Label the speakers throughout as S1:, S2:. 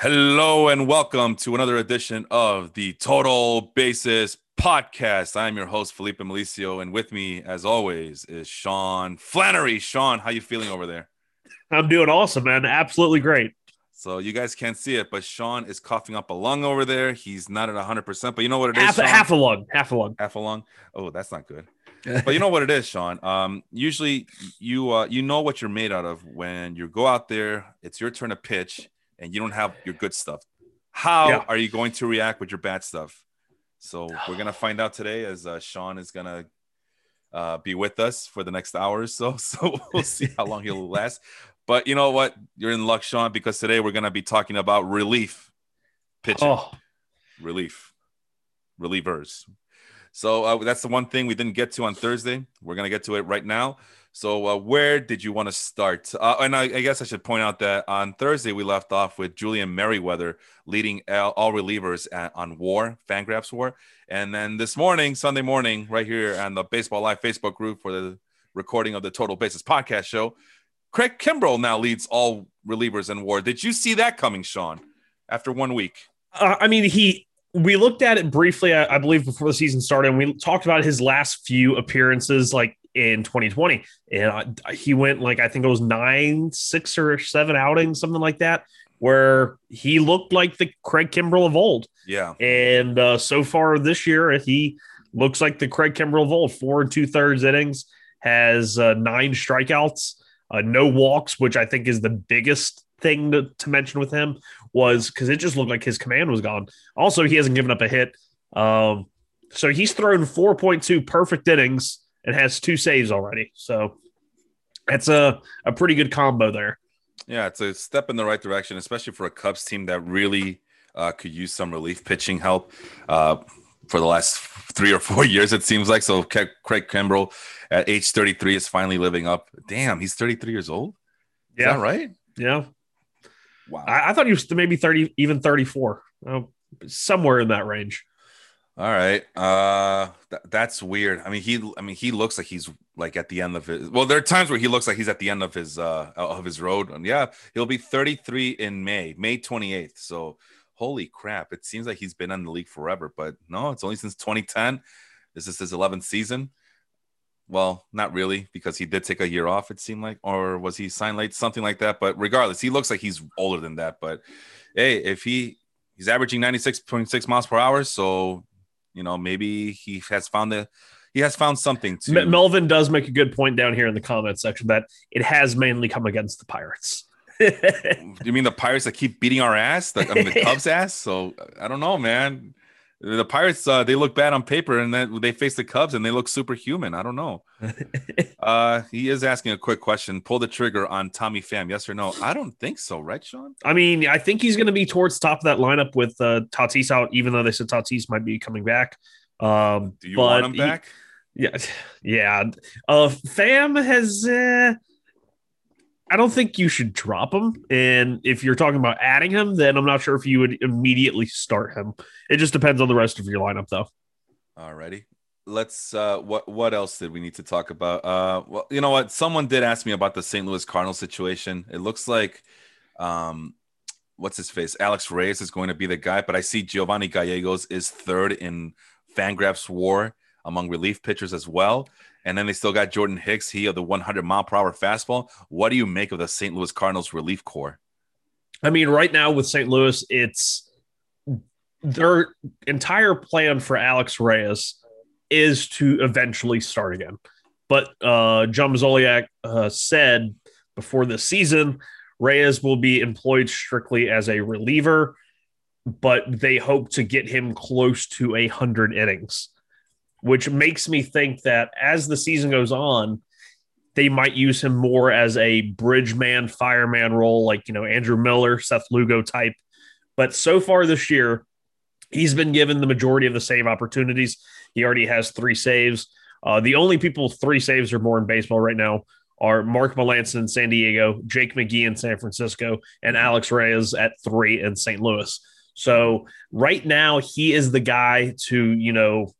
S1: Hello and welcome to another edition of the Total Basis Podcast. I'm your host Felipe Malicio, and with me, as always, is Sean Flannery. Sean, how you feeling over there?
S2: I'm doing awesome, man. Absolutely great.
S1: So you guys can't see it, but Sean is coughing up a lung over there. He's not at 100, percent but you know what it is?
S2: Half,
S1: Sean?
S2: half a lung, half a lung.
S1: half a lung. Oh, that's not good. but you know what it is, Sean. Um, usually you uh, you know what you're made out of when you go out there. It's your turn to pitch, and you don't have your good stuff. How
S2: Yeah.
S1: are you going to react with your bad stuff? So we're gonna find out today, as uh, Sean is gonna uh, be with us for the next hour or so. So we'll see how long he'll last. But you know what? You're in luck, Sean, because today we're gonna be talking about relief pitching
S2: Oh,
S1: relief relievers so uh, that's the one thing we didn't get to on thursday we're going to get to it right now so uh, where did you want to start? Uh, and I, I guess i should point out that on thursday we left off with julian merryweather leading all, relievers at, on war fangraphs war. And then this morning sunday morning right here on the baseball live facebook group for the recording of the total basis podcast show craig kimbrel now leads all relievers in war. Did you see that coming sean after one week?
S2: Uh, I mean, he. We looked at it briefly, I, I believe, before the season started, and we talked about his last few appearances, like in 2020, and he went like I think it was nine, six or seven outings, something like that, where he looked like the Craig Kimbrel of old.
S1: yeah
S2: And uh, so far this year, he looks like the Craig Kimbrel of old. Four and two thirds innings, has uh, nine strikeouts, uh, no walks, which I think is the biggest thing to, to mention with him was because it just looked like his command was gone. Also, he hasn't given up a hit. Um, so he's thrown 4.2 perfect innings and has two saves already. So that's a, a pretty good combo there.
S1: Yeah, it's a step in the right direction, especially for a Cubs team that really uh, could use some relief pitching help uh, for the last three or four years, it seems like. So Craig Kimbrel at age 33 is finally living up. Damn, he's 33 years old. Is
S2: Yeah.
S1: that right?
S2: Yeah.
S1: Wow.
S2: I, I thought he was maybe 30, even 34, Oh, somewhere in that range.
S1: All right. Uh th- that's weird. I mean, he I mean, he looks like he's like at the end of his well, there are times where he looks like he's at the end of his uh of his road. And yeah, he'll be 33 in May, May 28th. So holy crap. It seems like he's been in the league forever, but no, it's only since 2010. This is his 11th season. Well, not really, because he did take a year off, it seemed like, or was he signed late, something like that. But regardless, he looks like he's older than that. But hey, if he he's averaging 96.6 miles per hour, so you know maybe he has found the he has found something to
S2: Me- Melvin does make a good point down here in the comment section that it has mainly come against the Pirates.
S1: you mean the pirates that keep beating our ass the, I mean, the cubs ass so i don't know man the pirates uh, they look bad on paper and then they face the cubs and they look superhuman i don't know uh he is asking a quick question pull the trigger on tommy pham yes or no i don't think so right sean
S2: I mean, I think he's going to be towards top of that lineup with uh, Tatis out, even though they said Tatis might be coming back. Um,
S1: do you want him
S2: he-
S1: back
S2: yeah, yeah. Uh, Pham has. Uh, I don't think you should drop him. And if you're talking about adding him, then I'm not sure if you would immediately start him. It just depends on the rest of your lineup, though.
S1: Alrighty. Let's uh what what else did we need to talk about? Uh well, you know what? Someone did ask me about the St. Louis Cardinals situation. It looks like um what's his face? Alex Reyes is going to be the guy, but I see Giovanni Gallegos is third in Fangraphs war among relief pitchers as well. And then they still got Jordan Hicks, he of the 100 mile per hour fastball. What do you make of the St. Louis Cardinals relief core?
S2: I mean, right now with St. Louis, it's their entire plan for Alex Reyes is to eventually start again. But uh, John Mozeliak uh, said before the season, Reyes will be employed strictly as a reliever, but they hope to get him close to a hundred innings, which makes me think that as the season goes on, they might use him more as a bridge man, fireman role, like you know Andrew Miller, Seth Lugo type. But so far this year, he's been given the majority of the save opportunities. He already has three saves. Uh, the only people three saves or more in baseball right now are Mark Melancon in San Diego, Jake McGee in San Francisco, and Alex Reyes at three in St. Louis. So right now, he is the guy to you know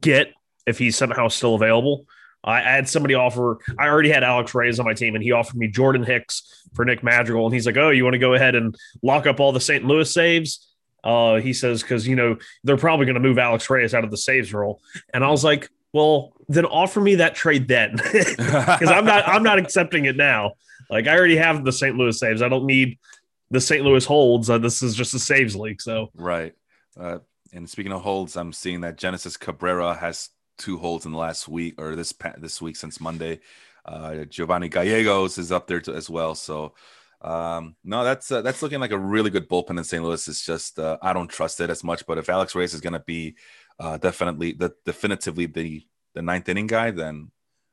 S2: get if he's somehow still available. I, had somebody offer. I already had Alex Reyes on my team, and he offered me Jordan Hicks for Nick Madrigal, and he's like, "Oh, you want to go ahead and lock up all the St. Louis saves?" Uh, he says because you know they're probably going to move Alex Reyes out of the saves role, and I was like, "Well, then offer me that trade then, because I'm not I'm not accepting it now. Like I already have the St. Louis saves. I don't need the St. Louis holds. Uh, this is just a saves league. So
S1: right. Uh, and speaking of holds, I'm seeing that Genesis Cabrera has two holds in the last week or this this week since Monday. Uh, Giovanni Gallegos is up there to, as well. So um, no, that's uh, that's looking like a really good bullpen in St. Louis. It's just uh, I don't trust it as much. But if Alex Reyes is going to be uh, definitely the definitively the the ninth inning guy, then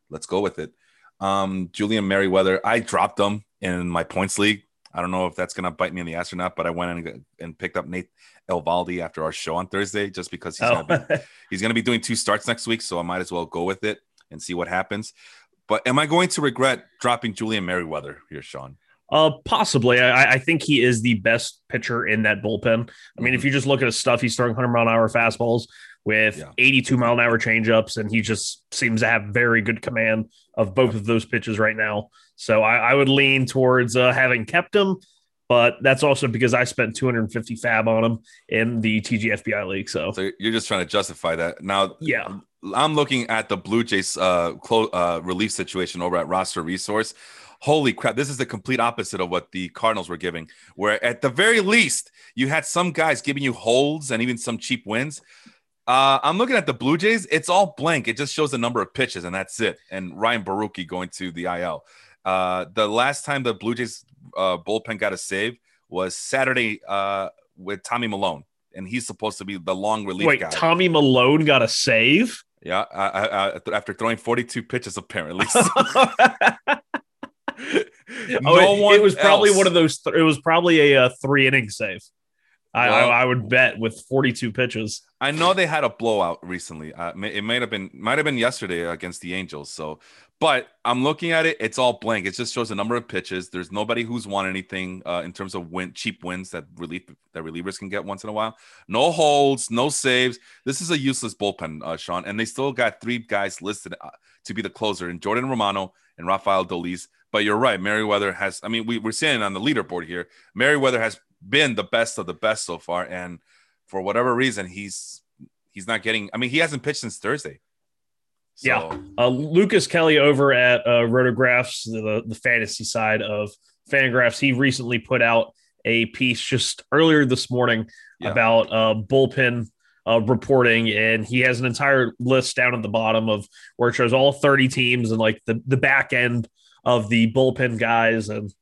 S1: let's go with it. Um, Julian Merryweather, I dropped him in my points league. I don't know if that's going to bite me in the ass or not, but I went and, and picked up Nate Eovaldi after our show on Thursday just because he's oh. going to be he's going to be doing two starts next week, so I might as well go with it and see what happens. But am I going to regret dropping Julian Merryweather here, Sean?
S2: Uh, possibly. I, I think he is the best pitcher in that bullpen. I mean, mm-hmm. if you just look at his stuff, he's throwing 100 mile an hour fastballs with yeah. 82 mile an hour changeups, and he just seems to have very good command of both of those pitches right now. So I, I would lean towards uh, having kept him, but that's also because I spent 250 fab on him in the TGFBI league. So,
S1: so you're just trying to justify that now.
S2: Yeah,
S1: I'm looking at the Blue Jays uh, clo- uh, relief situation over at Roster Resource. Holy crap! This is the complete opposite of what the Cardinals were giving. Where at the very least you had some guys giving you holds and even some cheap wins. Uh, I'm looking at the Blue Jays. It's all blank. It just shows the number of pitches, and that's it. And Ryan Borucki going to the IL. Uh, the last time the Blue Jays uh, bullpen got a save was Saturday uh, with Tommy Milone, and he's supposed to be the long relief
S2: Wait,
S1: guy.
S2: Tommy Milone got a save?
S1: Yeah, after throwing 42 pitches, apparently.
S2: no oh, it, it, was probably one of those. Th- it was probably a, a three inning save. I, well, I, I, would bet with 42 pitches.
S1: I know they had a blowout recently. Uh, it might have been might have been yesterday against the Angels. So, but I'm looking at it. It's all blank. It just shows the number of pitches. There's nobody who's won anything uh, in terms of win cheap wins that relief that relievers can get once in a while. No holds, no saves. This is a useless bullpen, uh, Sean. And they still got three guys listed uh, to be the closer: in Jordan Romano and Rafael Dolis. But you're right. Merryweather has, I mean, we, we're seeing on the leaderboard here, Merryweather has been the best of the best so far. And for whatever reason, he's he's not getting, I mean, he hasn't pitched since Thursday.
S2: So. Yeah. Uh, Lucas Kelly over at uh, Rotographs, the, the fantasy side of Fangraphs, he recently put out a piece just earlier this morning yeah. about uh, bullpen uh, reporting, and he has an entire list down at the bottom of where it shows all 30 teams and like the, the back end of the bullpen guys. And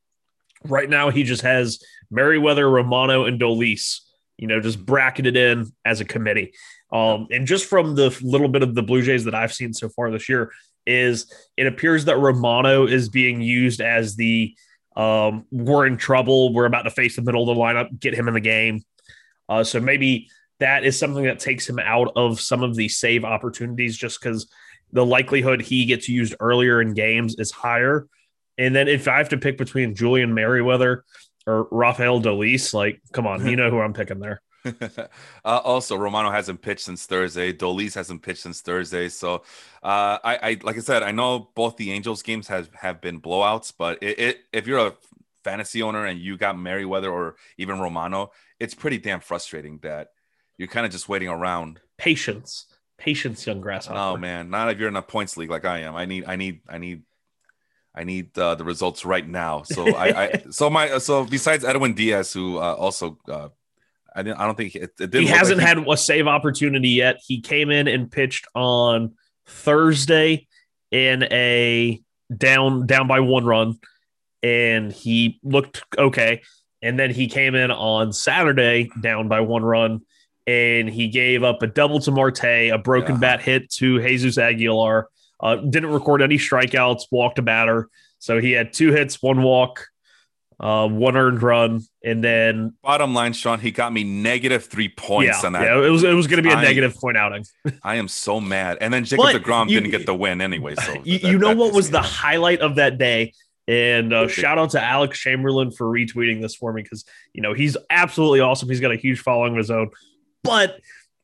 S2: right now, he just has Merryweather, Romano, and Dolis, you know, just bracketed in as a committee. Um, and just from the little bit of the Blue Jays that I've seen so far this year, is it appears that Romano is being used as the um, we're in trouble. We're about to face the middle of the lineup, get him in the game. Uh, so maybe that is something that takes him out of some of the save opportunities just because the likelihood he gets used earlier in games is higher. And then if I have to pick between Julian Merryweather or Rafael Dolis, like, come on, you know who I'm picking there.
S1: uh, also, Romano hasn't pitched since Thursday. Dolis hasn't pitched since Thursday. So, uh, I, I, like I said, I know both the Angels games have have been blowouts, but it, it, if you're a fantasy owner and you got Merryweather or even Romano, it's pretty damn frustrating that you're kind of just waiting around.
S2: Patience patience, young grasshopper.
S1: Oh man, not if you're in a points league like I am. I need, I need, I need, I need uh, the results right now. So I, I, so my, so besides Edwin Diaz, who uh, also, uh, I didn't, I don't think it, it
S2: he hasn't like he, had a save opportunity yet. He came in and pitched on Thursday in a down, down by one run, and he looked okay. And then he came in on Saturday down by one run and he gave up a double to Marte, a broken yeah. bat hit to Jesus Aguilar. Uh, didn't record any strikeouts, walked a batter. So he had two hits, one walk, uh, one earned run, and then
S1: bottom line, Sean, he got me negative three points
S2: yeah,
S1: on that.
S2: Yeah, it was it was going to be a I, negative point outing.
S1: I am so mad. And then Jacob Degrom you, didn't get the win anyway. So
S2: you, that, you know what was the highlight of that day? And uh, shout out to Alex Chamberlain for retweeting this for me because you know he's absolutely awesome. He's got a huge following of his own but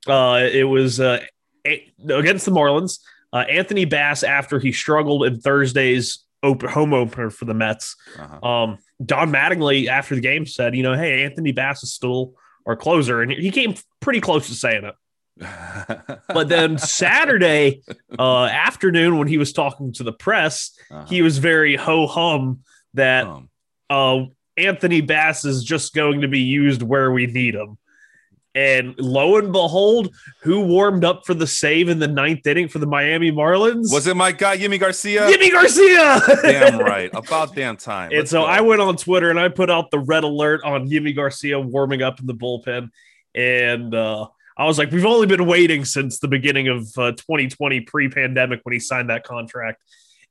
S2: uh, it was uh, against the Marlins. Uh, Anthony Bass, after he struggled in Thursday's open, home opener for the Mets, uh-huh. um, Don Mattingly after the game said, you know, hey, Anthony Bass is still our closer, and he came pretty close to saying it. but then Saturday uh, afternoon, when he was talking to the press, uh-huh. he was very ho hum that um. uh, Anthony Bass is just going to be used where we need him. And lo and behold, who warmed up for the save in the ninth inning for the Miami Marlins?
S1: Was it my guy, Yimi Garcia?
S2: Yimi Garcia!
S1: damn right. About damn time.
S2: Let's and so go. I went on Twitter and I put out the red alert on Yimi Garcia warming up in the bullpen. And uh, I was like, we've only been waiting since the beginning of uh, 2020 pre pandemic when he signed that contract.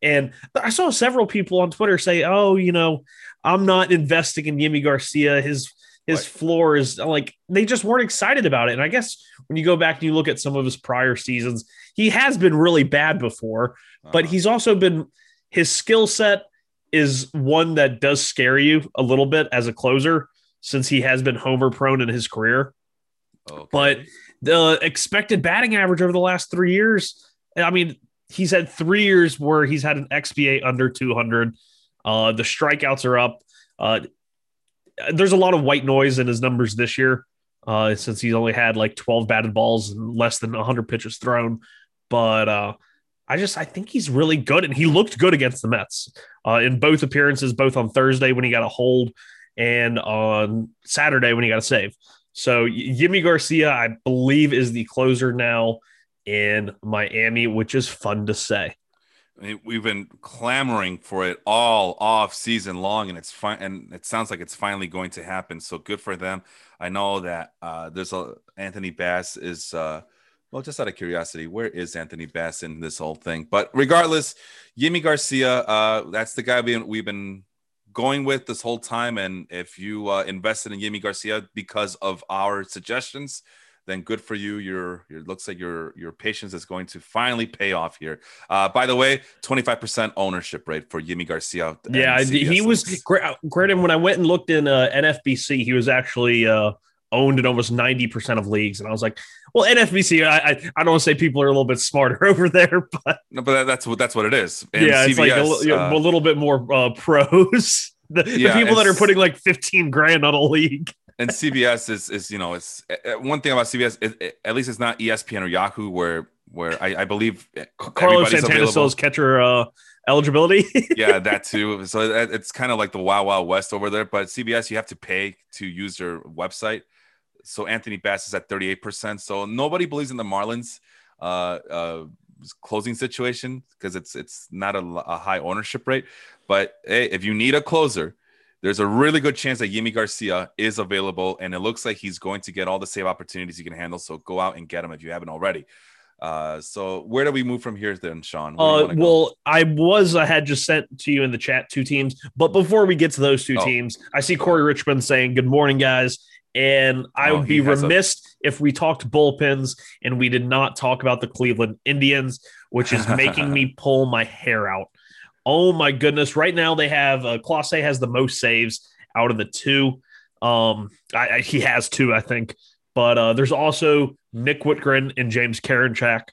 S2: And I saw several people on Twitter say, oh, you know, I'm not investing in Yimi Garcia. His his floor is like they just weren't excited about it. And I guess when you go back and you look at some of his prior seasons, he has been really bad before, uh-huh. but he's also been his skill set is one that does scare you a little bit as a closer since he has been homer prone in his career. Okay. But the expected batting average over the last three years, I mean, he's had three years where he's had an XBA under 200. Uh, the strikeouts are up. Uh, there's a lot of white noise in his numbers this year uh, since he's only had like 12 batted balls and less than 100 pitches thrown. But uh, I just I think he's really good, and he looked good against the Mets uh, in both appearances, both on Thursday when he got a hold and on Saturday when he got a save. So Yimi Garcia, I believe, is the closer now in Miami, which is fun to say.
S1: We've been clamoring for it all off season long, and it's fine. And it sounds like it's finally going to happen. So good for them. I know that uh, there's a Anthony Bass is uh, well, just out of curiosity, where is Anthony Bass in this whole thing? But regardless, Yimi Garcia, uh, that's the guy we, we've been going with this whole time. And if you uh, invested in Yimi Garcia because of our suggestions, then good for you. Your your looks like your your patience is going to finally pay off here. Uh, by the way, twenty five percent ownership rate for Yimi Garcia.
S2: Yeah, he was great. Granted, when I went and looked in uh, NFBC, he was actually uh, owned in almost ninety percent of leagues, and I was like, well, NFBC. I I, I don't want to say people are a little bit smarter over there, but
S1: no, but that's what that's what it is.
S2: And yeah, CBS, it's like a, uh, a, little bit more uh, pros. The, yeah, the people that are putting like 15 grand on a league
S1: and CBS is is you know it's uh, one thing about CBS. It, it, at least it's not ESPN or Yahoo where where I, I believe
S2: Carlos Santana available. still catcher uh, eligibility.
S1: yeah, that too. So it's kind of like the Wild Wild West over there. But CBS, you have to pay to use their website. So Anthony Bass is at 38%. So nobody believes in the Marlins uh, uh, closing situation because it's it's not a, a, high ownership rate. But hey, if you need a closer, there's a really good chance that Yimi Garcia is available, and it looks like he's going to get all the save opportunities he can handle. So go out and get him if you haven't already. Uh, so where do we move from here then, Sean?
S2: Uh, well, I was I had just sent to you in the chat two teams, but before we get to those two oh. teams, I see Corey Richmond saying good morning, guys. And I oh, would be remiss a- if we talked bullpens and we did not talk about the Cleveland Indians, which is making me pull my hair out. Oh my goodness! Right now they have uh, Clase has the most saves out of the two. Um, I, I, he has two, I think. But uh, there's also Nick Wittgren and James Karinchak.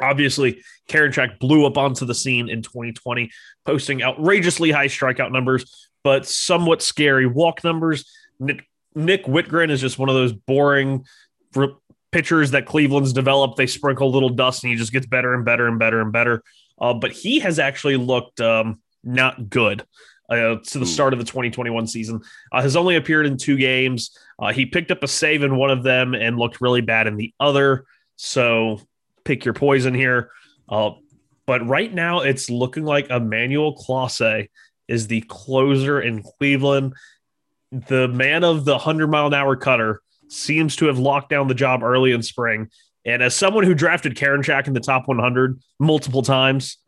S2: Obviously, Karinchak blew up onto the scene in 2020, posting outrageously high strikeout numbers, but somewhat scary walk numbers. Nick, Nick Wittgren is just one of those boring pitchers that Cleveland's developed. They sprinkle little dust and he just gets better and better and better and better. Uh, but he has actually looked um, not good uh, to the start of the 2021 season. Uh, has only appeared in two games. Uh, he picked up a save in one of them and looked really bad in the other. So pick your poison here. Uh, but right now, it's looking like Emmanuel Clase is the closer in Cleveland. The man of the 100 mile an hour cutter seems to have locked down the job early in spring and as someone who drafted Karinchak in the top 100 multiple times,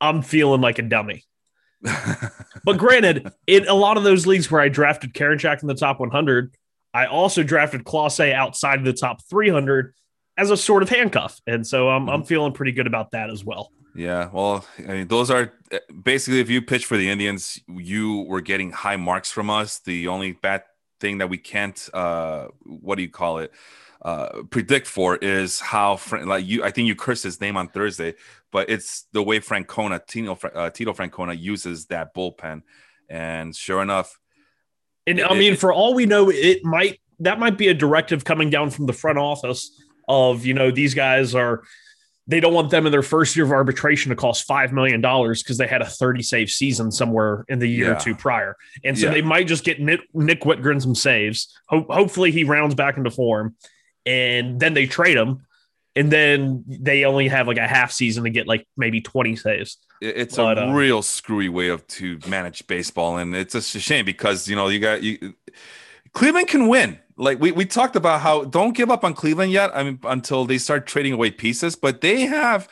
S2: I'm feeling like a dummy. but granted, in a lot of those leagues where I drafted Karinchak in the top 100, I also drafted Clase outside of the top 300 as a sort of handcuff. And so I'm, I'm mm-hmm. feeling pretty good about that as well.
S1: Yeah, well, I mean, those are basically if you pitch for the Indians, you were getting high marks from us. The only bad thing that we can't uh what do you call it uh predict for is how like you I think you cursed his name on Thursday, but it's the way Francona Tino uh, Tito Francona uses that bullpen, and sure enough,
S2: and it, I mean, for all we know, it might that might be a directive coming down from the front office of you know these guys are they don't want them in their first year of arbitration to cost five million dollars because they had a 30 save season somewhere in the year yeah. or two prior, and so yeah. they might just get Nick, Nick Wittgren some saves. Ho- hopefully, he rounds back into form, and then they trade him, and then they only have like a half season to get like maybe 20 saves.
S1: It's but, a uh, real screwy way of to manage baseball, and it's just a shame because you know you got you. Cleveland can win like we, we talked about how don't give up on Cleveland yet. I mean, until they start trading away pieces, but they have.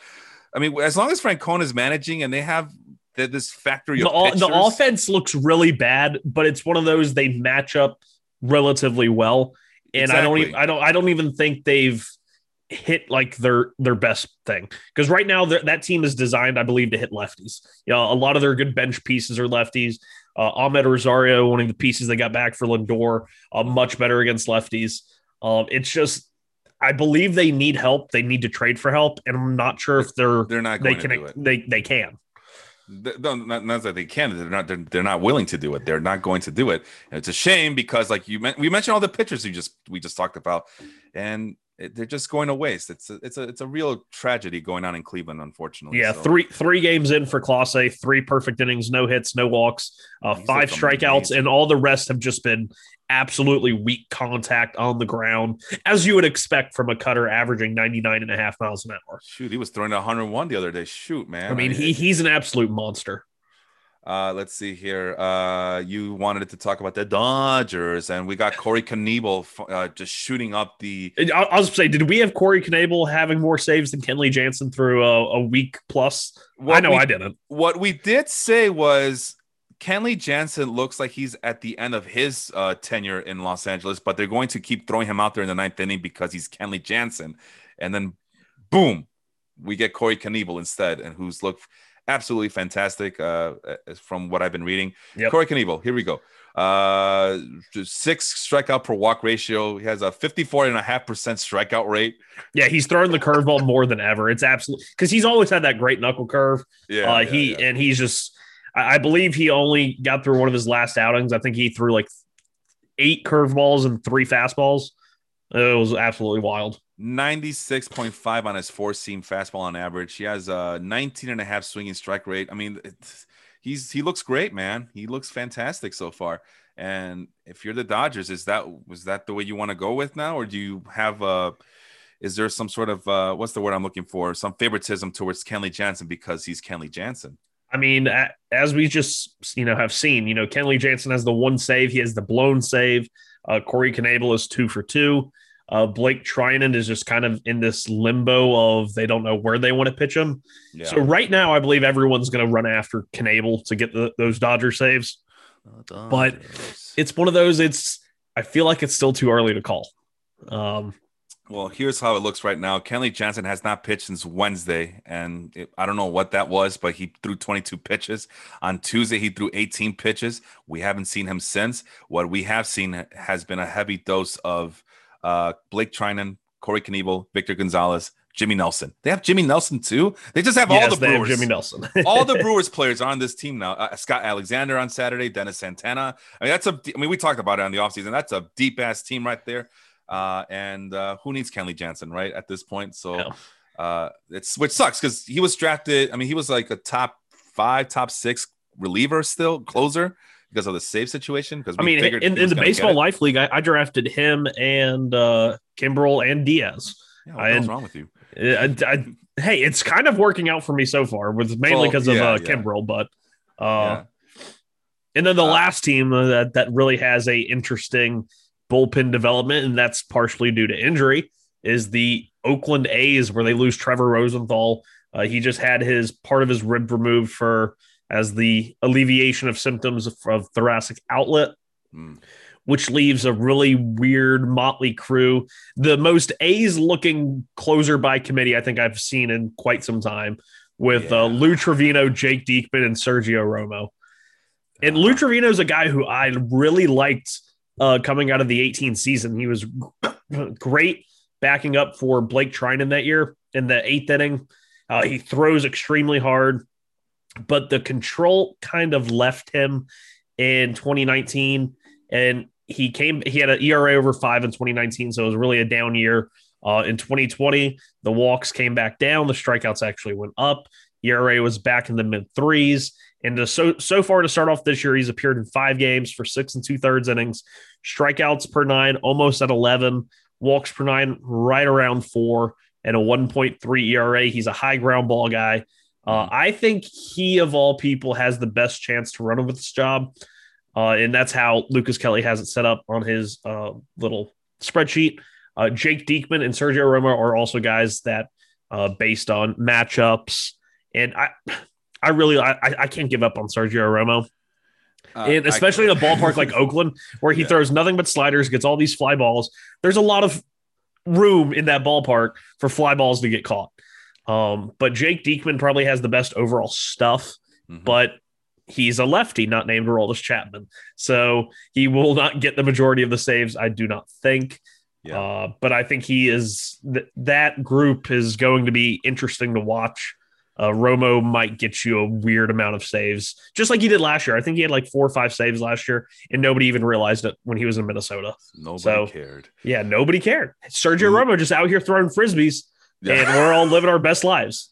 S1: I mean, as long as Francona is managing and they have this factory
S2: the,
S1: of
S2: the offense looks really bad, but it's one of those they match up relatively well, and exactly. I don't even I don't I don't even think they've hit like their their best thing because right now that team is designed, I believe, to hit lefties. You know, a lot of their good bench pieces are lefties. Uh, Amed Rosario, one of the pieces they got back for Lindor, uh, much better against lefties. Um, it's just, I believe they need help. They need to trade for help, and I'm not sure if they're
S1: they're not
S2: they can they they can.
S1: No, not, not that they can. They're not. They're, they're, not willing to do it. They're not going to do it. And it's a shame because, like you, we mentioned all the pitchers you just we just talked about, and it, they're just going to waste. It's a, it's a it's a real tragedy going on in Cleveland, unfortunately.
S2: Yeah, so. three three games in for Clase, three perfect innings, no hits, no walks, uh, five strikeouts, and all the rest have just been absolutely weak contact on the ground, as you would expect from a cutter averaging 99 and a half miles an hour.
S1: Shoot, he was throwing 101 the other day. Shoot, man.
S2: I mean, he he's an absolute monster.
S1: Uh, let's see here. Uh, you wanted to talk about the Dodgers, and we got Corey Knebel uh, just shooting up the.
S2: I, I was say, did we have Corey Knebel having more saves than Kenley Jansen through a, a week plus? What I know
S1: we,
S2: I didn't.
S1: What we did say was Kenley Jansen looks like he's at the end of his uh, tenure in Los Angeles, but they're going to keep throwing him out there in the ninth inning because he's Kenley Jansen, and then boom, we get Corey Knebel instead, and who's looked absolutely fantastic uh, from what I've been reading. Yep. Corey Knebel, here we go. Uh, six strikeout per walk ratio. He has a 54.5% strikeout rate.
S2: Yeah, he's throwing the curveball more than ever. It's absolutely because he's always had that great knuckle curve. Yeah. Uh, yeah he yeah. and he's just, I, I believe he only got through one of his last outings. I think he threw like eight curveballs and three fastballs. It was absolutely wild.
S1: 96.5 on his four seam fastball on average. He has a 19 and a half swinging strike rate. I mean, he's he looks great, man. He looks fantastic so far. And if you're the Dodgers, is that was that the way you want to go with now, or do you have a is there some sort of uh, what's the word I'm looking for? Some favoritism towards Kenley Jansen because he's Kenley Jansen.
S2: I mean, as we just you know have seen, you know, Kenley Jansen has the one save, he has the blown save. Uh, Corey Knebel is two for two. Uh, Blake Treinen is just kind of in this limbo of they don't know where they want to pitch him. Yeah. So right now, I believe everyone's going to run after Knebel to get the, those Dodger saves. Dodgers. But it's one of those. It's I feel like it's still too early to call. Um,
S1: well, here's how it looks right now. Kenley Jansen has not pitched since Wednesday, and it, I don't know what that was, but he threw 22 pitches. On Tuesday, he threw 18 pitches. We haven't seen him since. What we have seen has been a heavy dose of uh, Blake Treinen, Corey Knebel, Victor Gonzalez, Jimmy Nelson. They have Jimmy Nelson too. They just have yes, all the Brewers.
S2: Jimmy Nelson.
S1: all the Brewers players are on this team now. Uh, Scott Alexander on Saturday, Dennis Santana. I mean, that's a. I mean, we talked about it on the offseason. That's a deep ass team right there. Uh, and uh, who needs Kenley Jansen right at this point? So no. uh, it's which sucks because he was drafted. I mean, he was like a top five, top six reliever still closer because of the save situation? Because
S2: I mean, in, in the baseball life league, I, I, drafted him and uh Kimbrel and Diaz.
S1: Yeah, what what's wrong with you?
S2: I, I, hey, it's kind of working out for me so far, with mainly because well, yeah, of uh, yeah. Kimbrel, but uh, yeah. and then the uh, last team that that really has a interesting bullpen development, and that's partially due to injury, is the Oakland A's, where they lose Trevor Rosenthal. Uh, he just had his part of his rib removed for as the alleviation of symptoms of, of thoracic outlet, mm. which leaves a really weird motley crew. The most A's looking closer by committee I think I've seen in quite some time with uh, yeah. uh, Lou Trivino, Jake Diekman, and Sergio Romo. And Lou. Trivino is a guy who I really liked uh, coming out of the 18 season. He was great backing up for Blake Treinen that year in the eighth inning. Uh, he throws extremely hard, but the control kind of left him in 2019. And he came, he had an ERA over five in 2019. So it was really a down year. Uh, in 2020, the walks came back down. The strikeouts actually went up. ERA was back in the mid threes. And to, so so far to start off this year, he's appeared in five games for six and two thirds innings, strikeouts per nine almost at 11, walks per nine right around four, and a 1.3 ERA. He's a high ground ball guy. Uh, I think he, of all people, has the best chance to run with this job. Uh, and that's how Lucas Kelly has it set up on his uh, little spreadsheet. Uh, Jake Diekman and Sergio Romo are also guys that, uh, based on matchups, and I, I really, I, I can't give up on Sergio Romo. Uh, and especially in a ballpark like Oakland, where he yeah. throws nothing but sliders, gets all these fly balls. There's a lot of room in that ballpark for fly balls to get caught. Um, but Jake Diekman probably has the best overall stuff, mm-hmm. but he's a lefty, not named Aroldis Chapman. So he will not get the majority of the saves, I do not think. Yeah. Uh, but I think he is th- that group is going to be interesting to watch. Uh, Romo might get you a weird amount of saves, just like he did last year. I think he had like four or five saves last year, and nobody even realized it when he was in Minnesota.
S1: Nobody so, cared.
S2: Yeah, nobody cared. Sergio mm-hmm. Romo just out here throwing frisbees, yeah. and we're all living our best lives.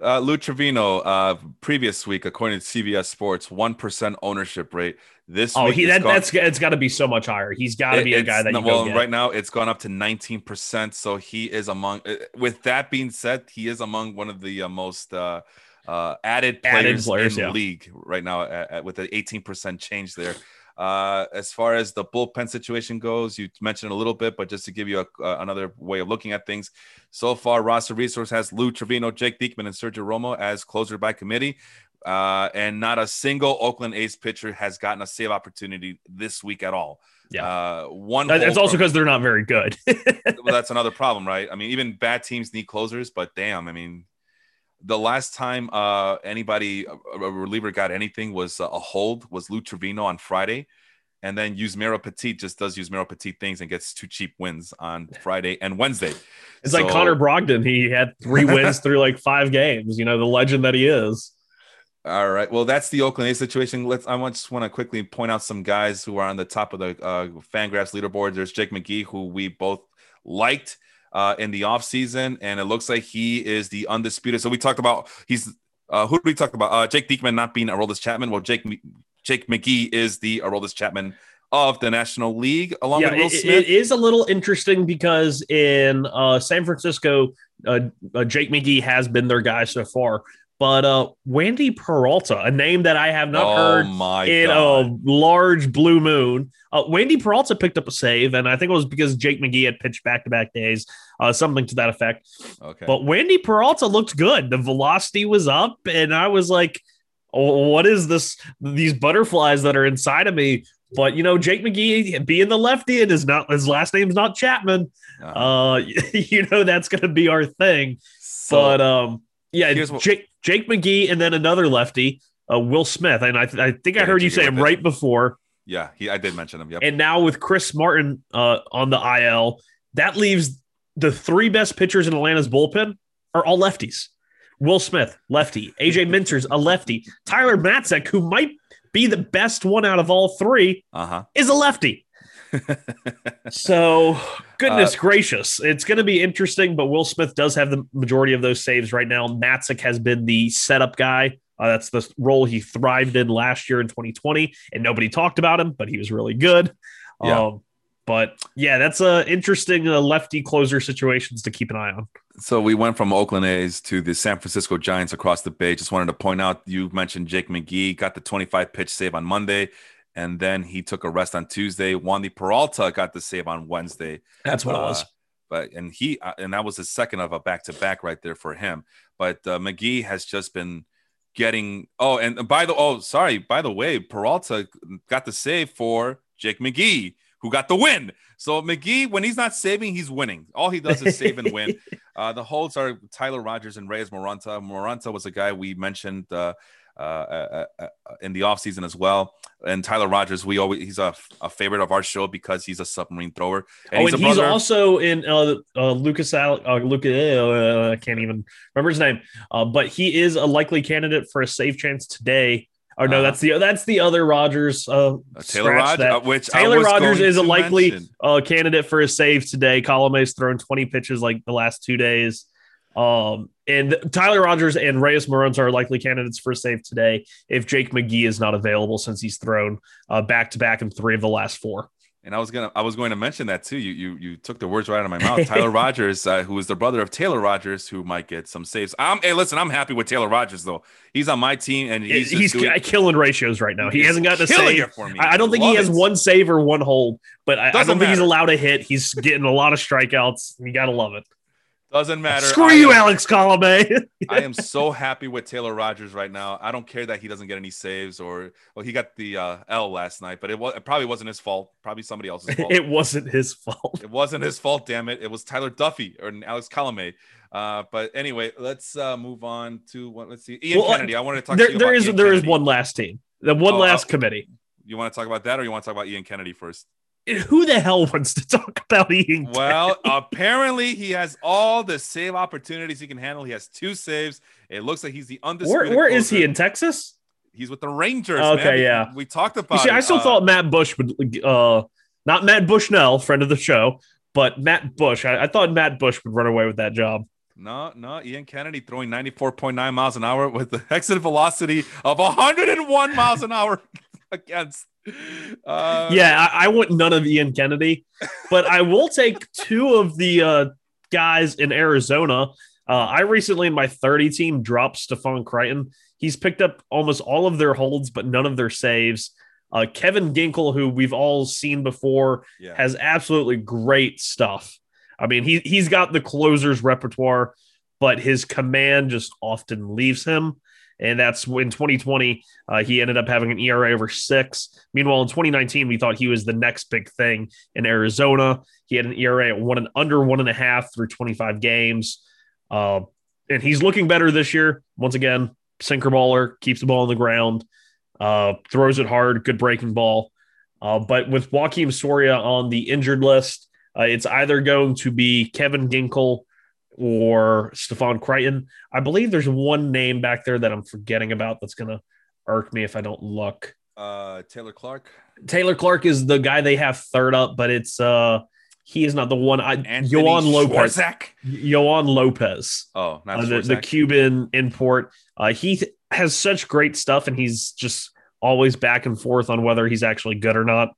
S1: Uh, Lou Trivino, uh, previous week, according to CBS Sports, one percent ownership rate. This
S2: oh, he that, gone, that's it's got to be so much higher. He's got to it, be a guy that well,
S1: right now it's gone up to nineteen percent. So he is among. Uh, with that being said, he is among one of the uh, most uh, uh, added players, added players in yeah. the league right now, at, at, with the eighteen percent change there. Uh, as far as the bullpen situation goes, you mentioned a little bit, but just to give you a, uh, another way of looking at things, so far, Roster Resource has Lou Trivino, Jake Diekman, and Sergio Romo as closer by committee. Uh, and not a single Oakland A's pitcher has gotten a save opportunity this week at all.
S2: Yeah, uh, one. It's also because they're not very good.
S1: well, that's another problem, right? I mean, even bad teams need closers, but damn, I mean, the last time uh, anybody a, reliever got anything was a hold was Lou Trivino on Friday, and then Yusmeiro Petit just does Yusmeiro Petit things and gets two cheap wins on Friday and Wednesday.
S2: It's so, like Connor Brogdon; he had three wins through like five games. You know the legend that he is.
S1: All right. Well, that's the Oakland A's situation. Let's. I just want to quickly point out some guys who are on the top of the uh, Fangraphs leaderboard. There's Jake McGee, who we both liked uh, in the offseason, and it looks like he is the undisputed. So we talked about he's uh, who did we talk about? Uh, Jake Diekman not being Aroldis Chapman. Well, Jake Jake McGee is the Aroldis Chapman of the National League, along yeah, with Will
S2: it,
S1: Smith.
S2: It is a little interesting because in uh, San Francisco, uh, uh, Jake McGee has been their guy so far. But uh, Wandy Peralta, a name that I have not oh heard in God. a large blue moon. Uh, Wandy Peralta picked up a save, and I think it was because Jake McGee had pitched back to back days, uh, something to that effect. Okay. But Wandy Peralta looked good. The velocity was up, and I was like, oh, what is this? These butterflies that are inside of me. But you know, Jake McGee being the lefty and his not his last name's not Chapman. Uh-huh. Uh, you know that's gonna be our thing. So, but um, yeah, what, Jake Jake McGee and then another lefty, uh, Will Smith. And I, th- I think I heard you say him right before.
S1: Yeah, he, I did mention him. Yep.
S2: And now with Chris Martin uh, on the IL, that leaves the three best pitchers in Atlanta's bullpen are all lefties. Will Smith, lefty. AJ Minter's a lefty. Tyler Matzek, who might be the best one out of all 3 uh-huh. is a lefty so, goodness uh, gracious, it's going to be interesting. But Will Smith does have the majority of those saves right now. Matzek has been the setup guy. Uh, that's the role he thrived in last year in 2020, and nobody talked about him, but he was really good. Yeah. Um, but yeah, that's a interesting uh, lefty closer situations to keep an eye on.
S1: So we went from Oakland A's to the San Francisco Giants across the bay. Just wanted to point out you mentioned Jake McGee got the 25 pitch save on Monday and then he took a rest on Tuesday. Wandy Peralta got the save on Wednesday.
S2: That's what uh, it was.
S1: But and he uh, and that was the second of a back to back right there for him. But uh, McGee has just been getting. Oh, and by the oh, sorry, by the way, Peralta got the save for Jake McGee, who got the win. So McGee, when he's not saving, he's winning. All he does is save and win. Uh, the holds are Tyler Rogers and Reyes Moronta. Moronta was a guy we mentioned uh, uh, uh, uh, in the offseason as well. And Tyler Rogers, we always he's a, a favorite of our show because he's a submarine thrower.
S2: And oh, he's and he's also in uh, uh, Lucas Al- uh, Lucas. Uh, I can't even remember his name, uh, but he is a likely candidate for a save chance today. Oh no, uh, that's the that's the other Rogers. Uh,
S1: Taylor Rogers, uh, which
S2: Taylor Rogers is a likely uh, candidate for a save today. Colome's thrown 20 pitches like the last two days. Um, and Tyler Rogers and Reyes Moronta are likely candidates for a save today if Jake McGee is not available since he's thrown back to back in three of the last four.
S1: And I was gonna, I was going to mention that too. You, you, you took the words right out of my mouth. Tyler Rogers, uh, who is the brother of Taylor Rogers, who might get some saves. I'm, hey, listen, I'm happy with Taylor Rogers though. He's on my team, and he's
S2: he's doing, killing ratios right now. He hasn't got a save. For me. I don't think he has it. one save or one hold, but I, I don't matter. think he's allowed a hit. He's getting a lot of strikeouts. You gotta love it.
S1: Doesn't matter.
S2: Screw I you, am, Alex Colome.
S1: I am so happy with Taylor Rogers right now. I don't care that he doesn't get any saves or well, he got the uh, L last night, but it was it probably wasn't his fault. Probably somebody else's fault.
S2: it wasn't his fault.
S1: It wasn't his fault. Damn it! It was Tyler Duffey or Alex Colome. Uh, but anyway, let's uh, move on to what. Let's see, Ian well, Kennedy. I wanted to talk.
S2: There,
S1: to
S2: there is there is one last team. The one oh, last committee.
S1: You want to talk about that, or you want to talk about Ian Kennedy first?
S2: Who the hell wants to talk about Ian?
S1: Well, apparently he has all the save opportunities he can handle. He has two saves. It looks like he's the undisputed.
S2: Where, where is he in Texas?
S1: He's with the Rangers.
S2: Okay,
S1: man.
S2: yeah.
S1: We, we talked about.
S2: See, I still uh, thought Matt Bush would, uh, not Matt Bushnell, friend of the show, but Matt Bush. I, I thought Matt Bush would run away with that job.
S1: No, no, Ian Kennedy throwing 94.9 miles an hour with the exit velocity of 101 miles an hour against
S2: uh, yeah, I, I, want none of Ian Kennedy, but I will take two of the uh, guys in Arizona. Uh, I recently in my 30 team dropped Stefan Crichton. He's picked up almost all of their holds, but none of their saves. Uh, Kevin Ginkel, who we've all seen before, yeah. has absolutely great stuff. I mean, he he's got the closer's repertoire, but his command just often leaves him. And that's in 2020, uh, he ended up having an ERA over six. Meanwhile, in 2019, we thought he was the next big thing in Arizona. He had an ERA at one and under one and a half through 25 games. Uh, and he's looking better this year. Once again, sinker baller, keeps the ball on the ground, uh, throws it hard, good breaking ball. Uh, but with Joakim Soria on the injured list, uh, it's either going to be Kevin Ginkel or Stefan Crichton. I believe there's one name back there that I'm forgetting about that's going to irk me if I don't look.
S1: Uh, Taylor Clarke.
S2: Taylor Clarke is the guy they have third up, but it's uh he is not the one. I Yoan Lopez. Yoan Lopez.
S1: Oh, not
S2: uh, the, the, Cuban import. Uh, he th- has such great stuff, and he's just always back and forth on whether he's actually good or not.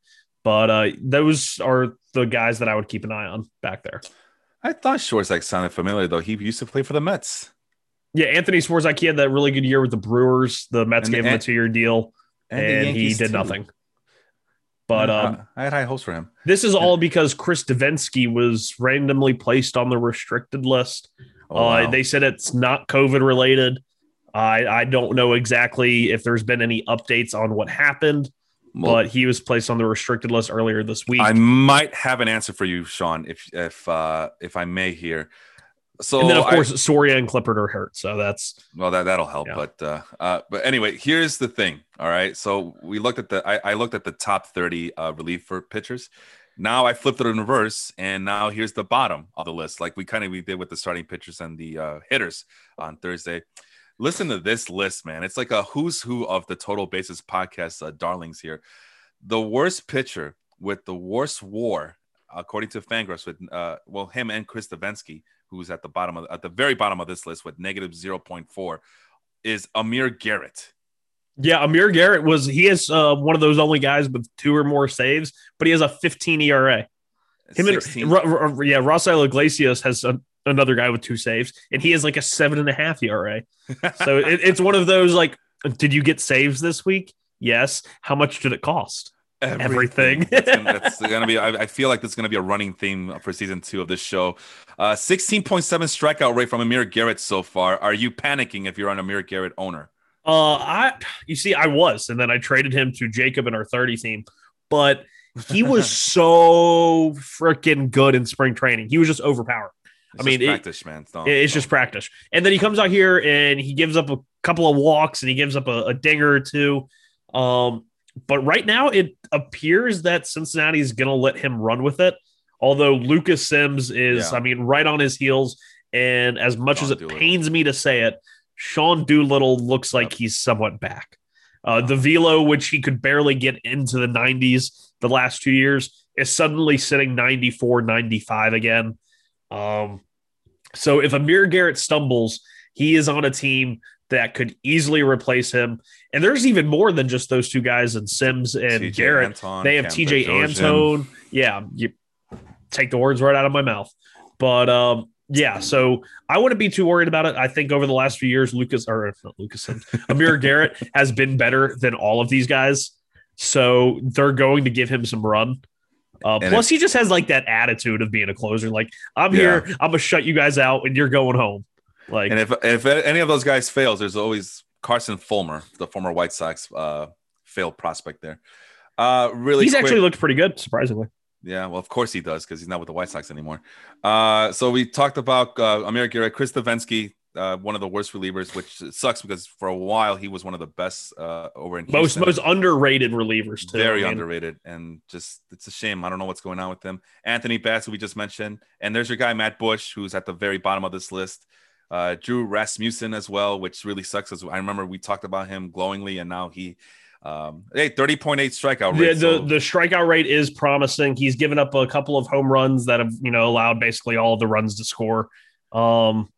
S2: But uh, those are the guys that I would keep an eye on back there.
S1: I thought Swarzak sounded familiar though. He used to play for the Mets.
S2: Yeah, Anthony Swarzak. He had that really good year with the Brewers. The Mets and gave the, him a two-year deal, and, and he did too. nothing. But um,
S1: I had high hopes for him.
S2: This is all because Chris Devenski was randomly placed on the restricted list. Oh, uh. They said it's not COVID related. I I don't know exactly if there's been any updates on what happened well, but he was placed on the restricted list earlier this week.
S1: I might have an answer for you, Sean, if if uh, if I may here. So
S2: and then of course I, Soria and Clippard are hurt, so that's
S1: well that that'll help. Yeah. But uh, uh, but anyway, here's the thing. All right, so we looked at the I, I looked at the top thirty uh, relief for pitchers. Now I flipped it in reverse, and now here's the bottom of the list, like we kind of we did with the starting pitchers and the uh, hitters on Thursday listen to this list, man. It's like a who's who of the Total Basis podcast uh, darlings here. The worst pitcher with the worst WAR, according to Fangraphs, with uh, well him and Chris Devenski, who's at the bottom of at the very bottom of this list with negative zero point four, is Amir Garrett.
S2: Yeah, Amir Garrett was he is uh, one of those only guys with two or more saves, but he has a 15 ERA. Him 16. and yeah, Raisel Iglesias has a, another guy with two saves, and he has like a seven and a half ERA. so it, it's one of those like, did you get saves this week? Yes. How much did it cost? Everything. Everything.
S1: that's, gonna, that's, gonna, be. I, I, feel like that's gonna be a running theme for season two of this show. Uh, Sixteen point seven strikeout rate from Amir Garrett so far. Are you panicking if you're an Amir Garrett owner?
S2: Uh, I you see, I was, and then I traded him to Jacob in our thirty team, but he was so freaking good in spring training. He was just overpowered. I mean, it-
S1: practice, man. It's, not-
S2: it's just practice. And then he comes out here and he gives up a couple of walks and he gives up a, a dinger or two. Um, but right now it appears that Cincinnati's going to let him run with it. Although Lucas Sims is,
S1: Yeah.
S2: I mean, right on his heels. And as much
S1: Sean
S2: as it
S1: Doolittle.
S2: pains me to say it, Sean Doolittle looks like
S1: Yep.
S2: he's somewhat back. Uh, the velo, which he could barely get into the 90s the last two years, is suddenly sitting 94, 95 again. Um, so if Amir Garrett stumbles, he is on a team that could easily replace him. And there's even more than just those two guys and Sims and
S1: TJ
S2: Garrett.
S1: Anton,
S2: they have TJ. Antone. Yeah, you take the words right out of my mouth. But um, yeah, so I wouldn't be too worried about it. I think over the last few years, Lucas or not Lucas Sims, Amir Garrett has been better than all of these guys. So they're going to give him some run. Uh, plus, he just has like that attitude of being a closer. Like, I'm here, I'm gonna shut you guys out, and you're going home. Like,
S1: And if if any of those guys fails, there's always Carson Fulmer, the former White Sox uh, failed prospect there. Uh, really,
S2: he's
S1: quick-
S2: actually looked pretty good, surprisingly.
S1: Yeah, well, of course he does because he's not with the White Sox anymore. Uh, so we talked about uh, Amir Garrett, Chris Devenski, uh, one of the worst relievers, which sucks because for a while he was one of the best uh, over in
S2: Most
S1: Houston.
S2: most underrated relievers too.
S1: very
S2: I mean,
S1: underrated, and just it's a shame. I don't know what's going on with him. Anthony Bass, who we just mentioned, and there's your guy Matt Bush, who's at the very bottom of this list. Uh, Drew Rasmussen as well, which really sucks. As I remember we talked about him glowingly, and now he, um, hey, thirty point eight strikeout
S2: The,
S1: rate.
S2: the,
S1: so-
S2: the strikeout rate is promising. He's given up a couple of home runs that have you know allowed basically all of the runs to score. Um,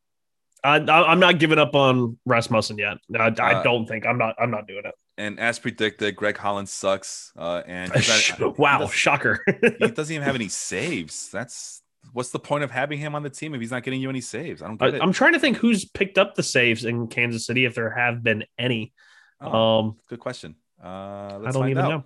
S2: I, I, I'm not giving up on Rasmussen yet. I, I
S1: Uh,
S2: don't think I'm not. I'm not doing it.
S1: and as predicted, Greg Holland sucks. Uh, and not-
S2: wow, shocker.
S1: he doesn't even have any saves. That's what's the point of having him on the team if he's not getting you any saves? I don't
S2: I,
S1: get it.
S2: I'm trying to think who's picked up the saves in Kansas City if there have been any.
S1: Oh,
S2: Um,
S1: good question. Uh,
S2: I don't
S1: find
S2: even
S1: out.
S2: know.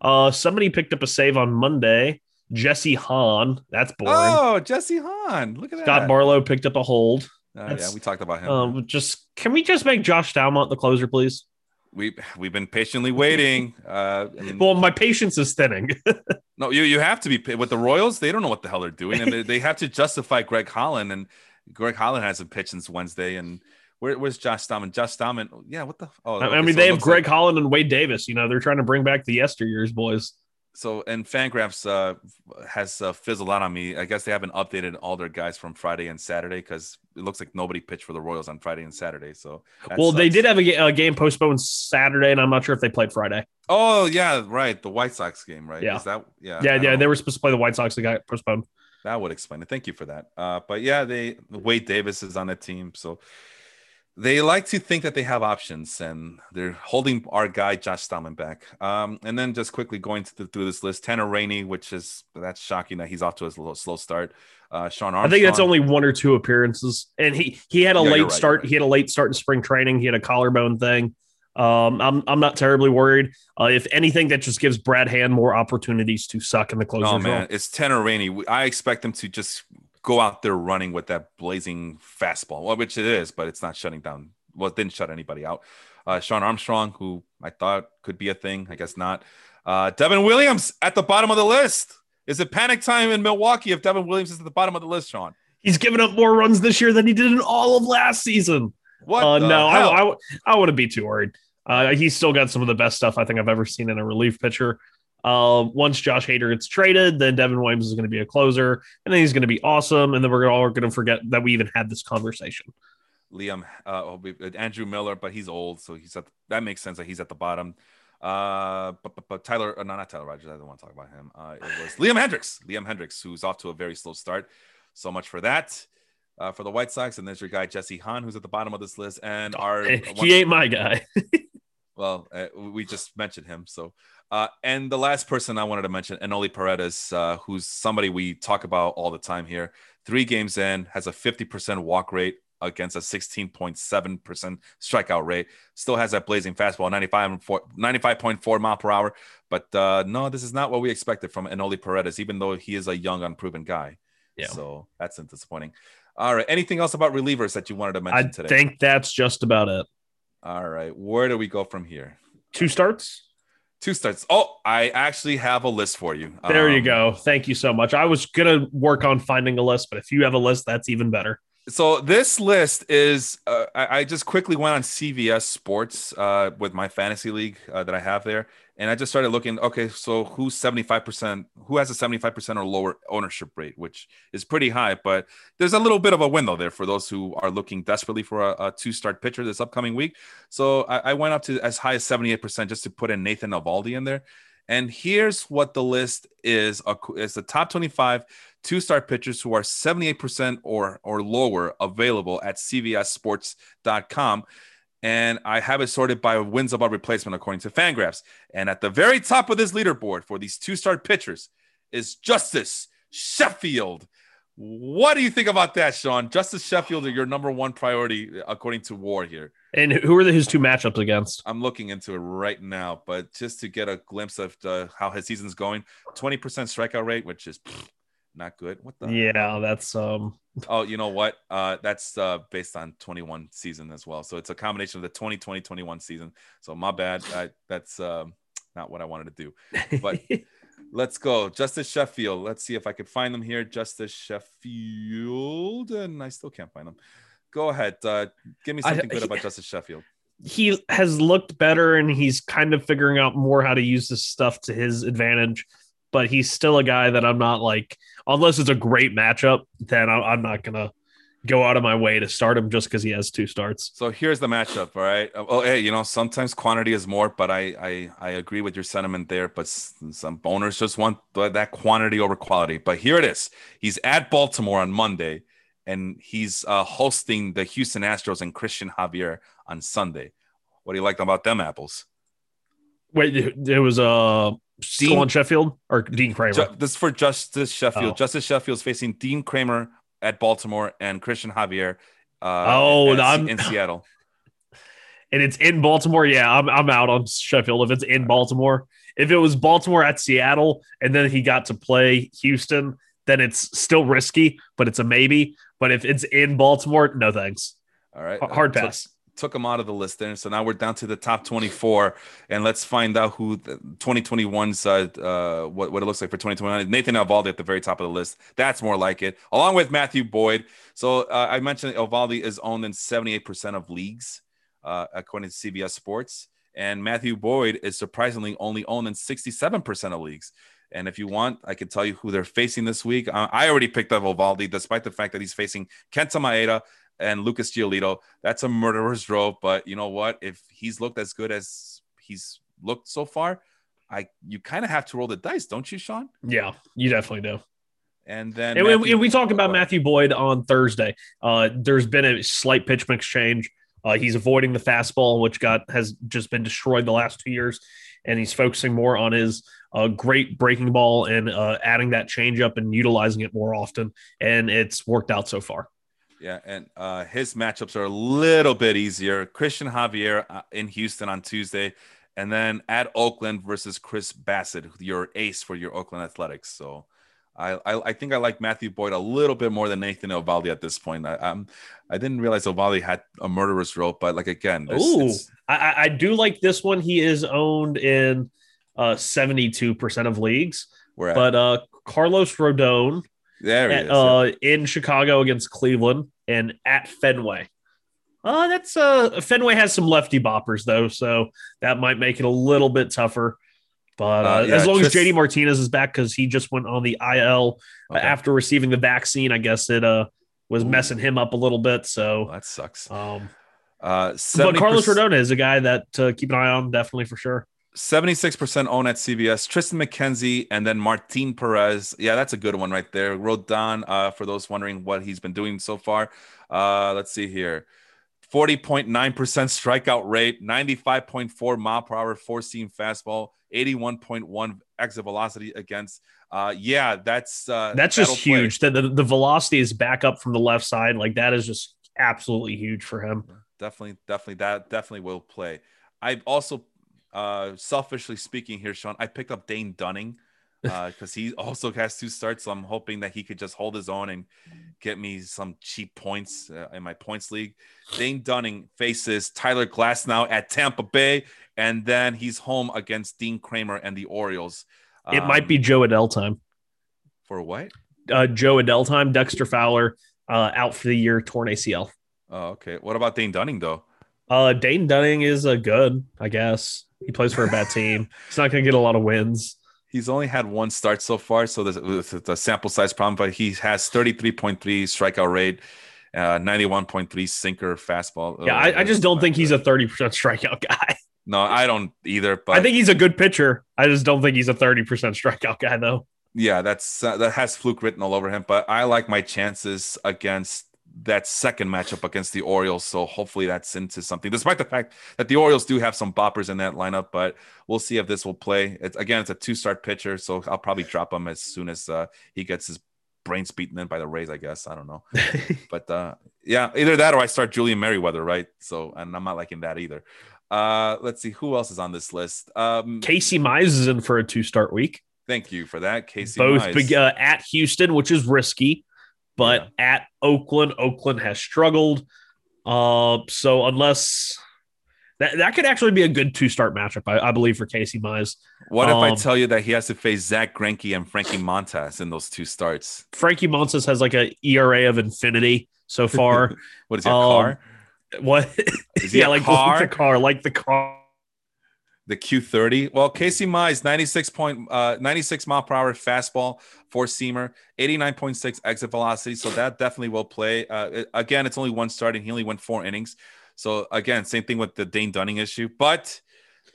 S2: Uh, somebody picked up a save on Monday. Jesse Hahn. That's boring.
S1: Oh, Jesse Hahn. Look at
S2: Scott
S1: that.
S2: Scott Barlow picked up a hold.
S1: Uh, yeah, we talked about him.
S2: Um, just can we just make Josh Staumont the closer, please?
S1: we we've been patiently waiting. Uh,
S2: Well, my patience is thinning.
S1: no, you you have to be with the Royals. They don't know what the hell they're doing, and they, they have to justify Greg Holland. And Greg Holland hasn't pitched since Wednesday. And where, where's Josh Staumont? Josh Staumont. Yeah, what the? Oh,
S2: I, I
S1: okay,
S2: mean,
S1: so
S2: they have Greg
S1: like-
S2: Holland and Wade Davis. You know, they're trying to bring back the yesteryears boys.
S1: So and Fangraphs uh, has uh, fizzled out on me. I guess they haven't updated all their guys from Friday and Saturday because it looks like nobody pitched for the Royals on Friday and Saturday. So
S2: well, they did have a, a game postponed Saturday, and I'm not sure if they played Friday.
S1: Oh yeah, right. The White Sox game, right?
S2: Yeah.
S1: Is that yeah?
S2: yeah, yeah, they were supposed to play the White Sox. They got postponed.
S1: That would explain it. Thank you for that. Uh, but yeah, they Wade Davis is on the team, so they like to think that they have options, and they're holding our guy Josh Staumont back. Um, and then just quickly going to the, through this list, Tanner Rainey, which is that's shocking that he's off to a little slow start. Uh, Sean Armstrong.
S2: I think that's only one or two appearances, and he he had a
S1: Yeah,
S2: late
S1: right,
S2: start.
S1: right.
S2: He had a late start in spring training. He had a collarbone thing. Um, I'm I'm not terribly worried. Uh, if anything, that just gives Brad Hand more opportunities to suck in the closer
S1: Oh
S2: role.
S1: man, it's Tanner Rainey. I expect him to just go out there running with that blazing fastball, well, which it is, but it's not shutting down. Well, it didn't shut anybody out. Uh, Sean Armstrong, who I thought could be a thing, I guess not. Uh, Devin Williams at the bottom of the list. Is it panic time in Milwaukee if Devin Williams is at the bottom of the list, Sean?
S2: He's given up more runs this year than he did in all of last season.
S1: What?
S2: Uh, no, I. I, I wouldn't be too worried. Uh, he's still got some of the best stuff I think I've ever seen in a relief pitcher. Uh, once Josh Hader gets traded, then Devin Williams is going to be a closer, and then he's going to be awesome. And then we're all going to forget that we even had this conversation.
S1: Liam, uh, uh, Andrew Miller, but he's old, so he's at that makes sense that he's at the bottom. Uh, but, but, but Tyler, uh, no, not Tyler Rogers. I don't want to talk about him. Uh, it was Liam Hendriks. Liam Hendriks, who's off to a very slow start. So much for that. Uh, for the White Sox, and there's your guy Jesse Hahn, who's at the bottom of this list, and our
S2: he ain't my guy.
S1: well, uh, we just mentioned him. So, uh, and the last person I wanted to mention, Enoli Paredes, uh, who's somebody we talk about all the time here. Three games in, has a 50% walk rate against a 16.7% strikeout rate. Still has that blazing fastball, 95 four- 95.4 mile per hour. But uh, no, this is not what we expected from Enoli Paredes, even though he is a young, unproven guy.
S2: Yeah.
S1: So that's disappointing. All right. Anything else about relievers that you wanted to
S2: I
S1: mention today?
S2: I think that's just about it.
S1: All right. Where do we go from here?
S2: Two starts.
S1: Two starts. Oh, I actually have a list for you.
S2: There you
S1: Um,
S2: go. Thank you so much. I was gonna work on finding a list, but if you have a list, that's even better.
S1: So this list is uh, I, I just quickly went on CBS Sports uh, with my fantasy league uh, that I have there, and I just started looking. Okay, so who's seventy five percent? Who has a seventy five percent or lower ownership rate, which is pretty high, but there's a little bit of a window there for those who are looking desperately for a, a two start pitcher this upcoming week. So I, I went up to as high as seventy eight percent just to put in Nathan Eovaldi in there. And here's what the list is: it's the top twenty five two star pitchers who are 78% or or lower available at cbssports.com and i have it sorted by wins above replacement according to fangraphs. And at the very top of this leaderboard for these two star pitchers is justus sheffield. What do you think about that sean? Justus sheffield are your number one priority uh, according to war here.
S2: And who are the, his two matchups against?
S1: I'm looking into it right now, but just to get a glimpse of the, how his season's going, 20% strikeout rate, which is pff, not good. What the?
S2: Yeah, that's um.
S1: Oh, you know what? Uh, that's uh, based on 21 season as well. So it's a combination of the 2020 21 season. So my bad. I, that's um, not what I wanted to do. But let's go. Justus Sheffield. Let's see if I could find them here. Justus Sheffield. And I still can't find them. Go ahead. Uh, give me
S2: I-
S1: something good
S2: he-
S1: about Justus Sheffield.
S2: he has looked better and he's kind of figuring out more how to use this stuff to his advantage. But he's still a guy that I'm not like, unless it's a great matchup, then I'm not gonna go out of my way to start him just because he has two starts.
S1: So here's the matchup, all right. Oh, hey, you know sometimes quantity is more, but I I, I agree with your sentiment there. But some owners just want that quantity over quality. But here it is. He's at Baltimore on Monday, and he's uh, hosting the Houston Astros and Cristian Javier on Sunday. What do you like about them apples?
S2: Wait, it was uh
S1: Dean-
S2: on Sheffield or Dean Kremer?
S1: Ju- this is for Justus Sheffield.
S2: Oh.
S1: Justus Sheffield's facing Dean Kremer at Baltimore and Cristian Javier. Uh,
S2: Oh,
S1: at-
S2: I'm-
S1: in Seattle.
S2: and it's in Baltimore. Yeah, I'm I'm out on Sheffield if it's in Baltimore. If it was Baltimore at Seattle and then he got to play Houston, then it's still risky, but it's a maybe. But if it's in Baltimore, no thanks.
S1: All right,
S2: Hard pass.
S1: Took him out of the list there. So now we're down to the top 24, and let's find out who the 2021's uh, uh, what, what it looks like for 2021. Nathan Eovaldi at the very top of the list. That's more like it, along with Matthew Boyd. So uh, I mentioned Eovaldi is owned in 78% of leagues, uh, according to CBS Sports, and Matthew Boyd is surprisingly only owned in 67% of leagues. And if you want, I can tell you who they're facing this week. Uh, I already picked up Eovaldi, despite the fact that he's facing Kenta Maeda and Lucas Giolito. That's a murderer's row. But you know what? If he's looked as good as he's looked so far, I you kind of have to roll the dice, don't you, Sean?
S2: Yeah, you definitely do.
S1: And then
S2: And we,
S1: Matthew-
S2: we talked about Matthew Boyd on Thursday. Uh, there's been a slight pitch mix change. Uh, he's avoiding the fastball, which got has just been destroyed the last two years, and he's focusing more on his uh, great breaking ball and uh, adding that changeup and utilizing it more often. And it's worked out so far.
S1: Yeah, and uh, his matchups are a little bit easier. Cristian Javier uh, in Houston on Tuesday, and then at Oakland versus Chris Bassitt, your ace for your Oakland Athletics. So, I I, I think I like Matthew Boyd a little bit more than Nathan Eovaldi at this point. I um, I didn't realize Eovaldi had a murderous rope, but like again,
S2: Ooh, I, I- do like this one. He is owned in uh, 72% of leagues, but uh, Carlos Rodon
S1: there
S2: at,
S1: is.
S2: uh, in Chicago against Cleveland and at Fenway. Uh, that's uh Fenway has some lefty boppers though, so that might make it a little bit tougher. But uh,
S1: Uh, yeah,
S2: as long
S1: Tris-
S2: as JD Martinez is back because he just went on the IL uh,
S1: Okay.
S2: after receiving the vaccine, I guess it uh was
S1: Ooh.
S2: messing him up a little bit.
S1: Well,
S2: So,
S1: that sucks.
S2: um,
S1: Uh,
S2: but Carlos
S1: 70%
S2: Rodon is a guy that uh, keep an eye on definitely for sure.
S1: 76% own at CBS. Triston McKenzie and then Martin Perez. Yeah, that's a good one right there. Rodon, uh, for those wondering what he's been doing so far. Uh, let's see here 40.9% strikeout rate, 95.4 mile per hour, four seam fastball, 81.1 exit velocity against. Uh, yeah, that's uh,
S2: That's just huge. That the, the velocity is back up from the left side, like that is just absolutely huge for him.
S1: definitely definitely that definitely will play I've also uh selfishly speaking here sean i picked up dane dunning uh because he also has two starts so i'm hoping that he could just hold his own and get me some cheap points uh, in my points league dane dunning faces tyler glasnow at tampa bay and then he's home against Dean Kremer and the Orioles.
S2: It might be
S1: Um,
S2: Jo Adell time.
S1: for what?
S2: Uh, Jo Adell time. Dexter Fowler uh, out for the year, torn ACL.
S1: Oh, okay. What about Dane Dunning though?
S2: Uh, Dane Dunning is a good, I guess. He plays for a bad team. He's not going to get a lot of wins.
S1: He's only had one start so far, so there's a sample size problem. But he has 33.3 strikeout rate, uh, 91.3 sinker fastball.
S2: Yeah, I, I just don't think he's a 30% strikeout guy.
S1: No, I don't either. But
S2: I think he's a good pitcher. I just don't think he's a 30% strikeout guy, though.
S1: yeah, that's uh, that has fluke written all over him. But I like my chances against that second matchup against the Orioles. So hopefully that's into something, despite the fact that the Orioles do have some boppers in that lineup. But we'll see if this will play. It's again, it's a two start pitcher, so I'll probably drop him as soon as uh, he gets his brains beaten in by the Rays. I guess I don't know, but uh, yeah, either that or I start Julian Merryweather, right? So and I'm not liking that either. Uh, let's see who else is on this list. Um,
S2: Casey Mize is in for a two start week.
S1: thank you for that, Casey.
S2: Both
S1: Mize.
S2: big, uh, at Houston, which is risky, but at Oakland, Oakland has struggled. Uh, so unless that, that could actually be a good two start matchup, I, I believe, for Casey Mize.
S1: What if I
S2: Um,
S1: tell you that he has to face Zack Greinke and Frankie Montas in those two starts?
S2: Frankie Montas has like a ERA of infinity so far.
S1: What is he,
S2: Um,
S1: car?
S2: what?
S1: Is he
S2: yeah, like,
S1: car?
S2: like the car, like the car.
S1: The Q30. Well, Casey Mize, 96 point, uh, 96 mile per hour fastball, four seamer, 89.6 exit velocity. So that definitely will play. Uh, again, it's only one start and he only went four innings. So again, same thing with the Dane Dunning issue. But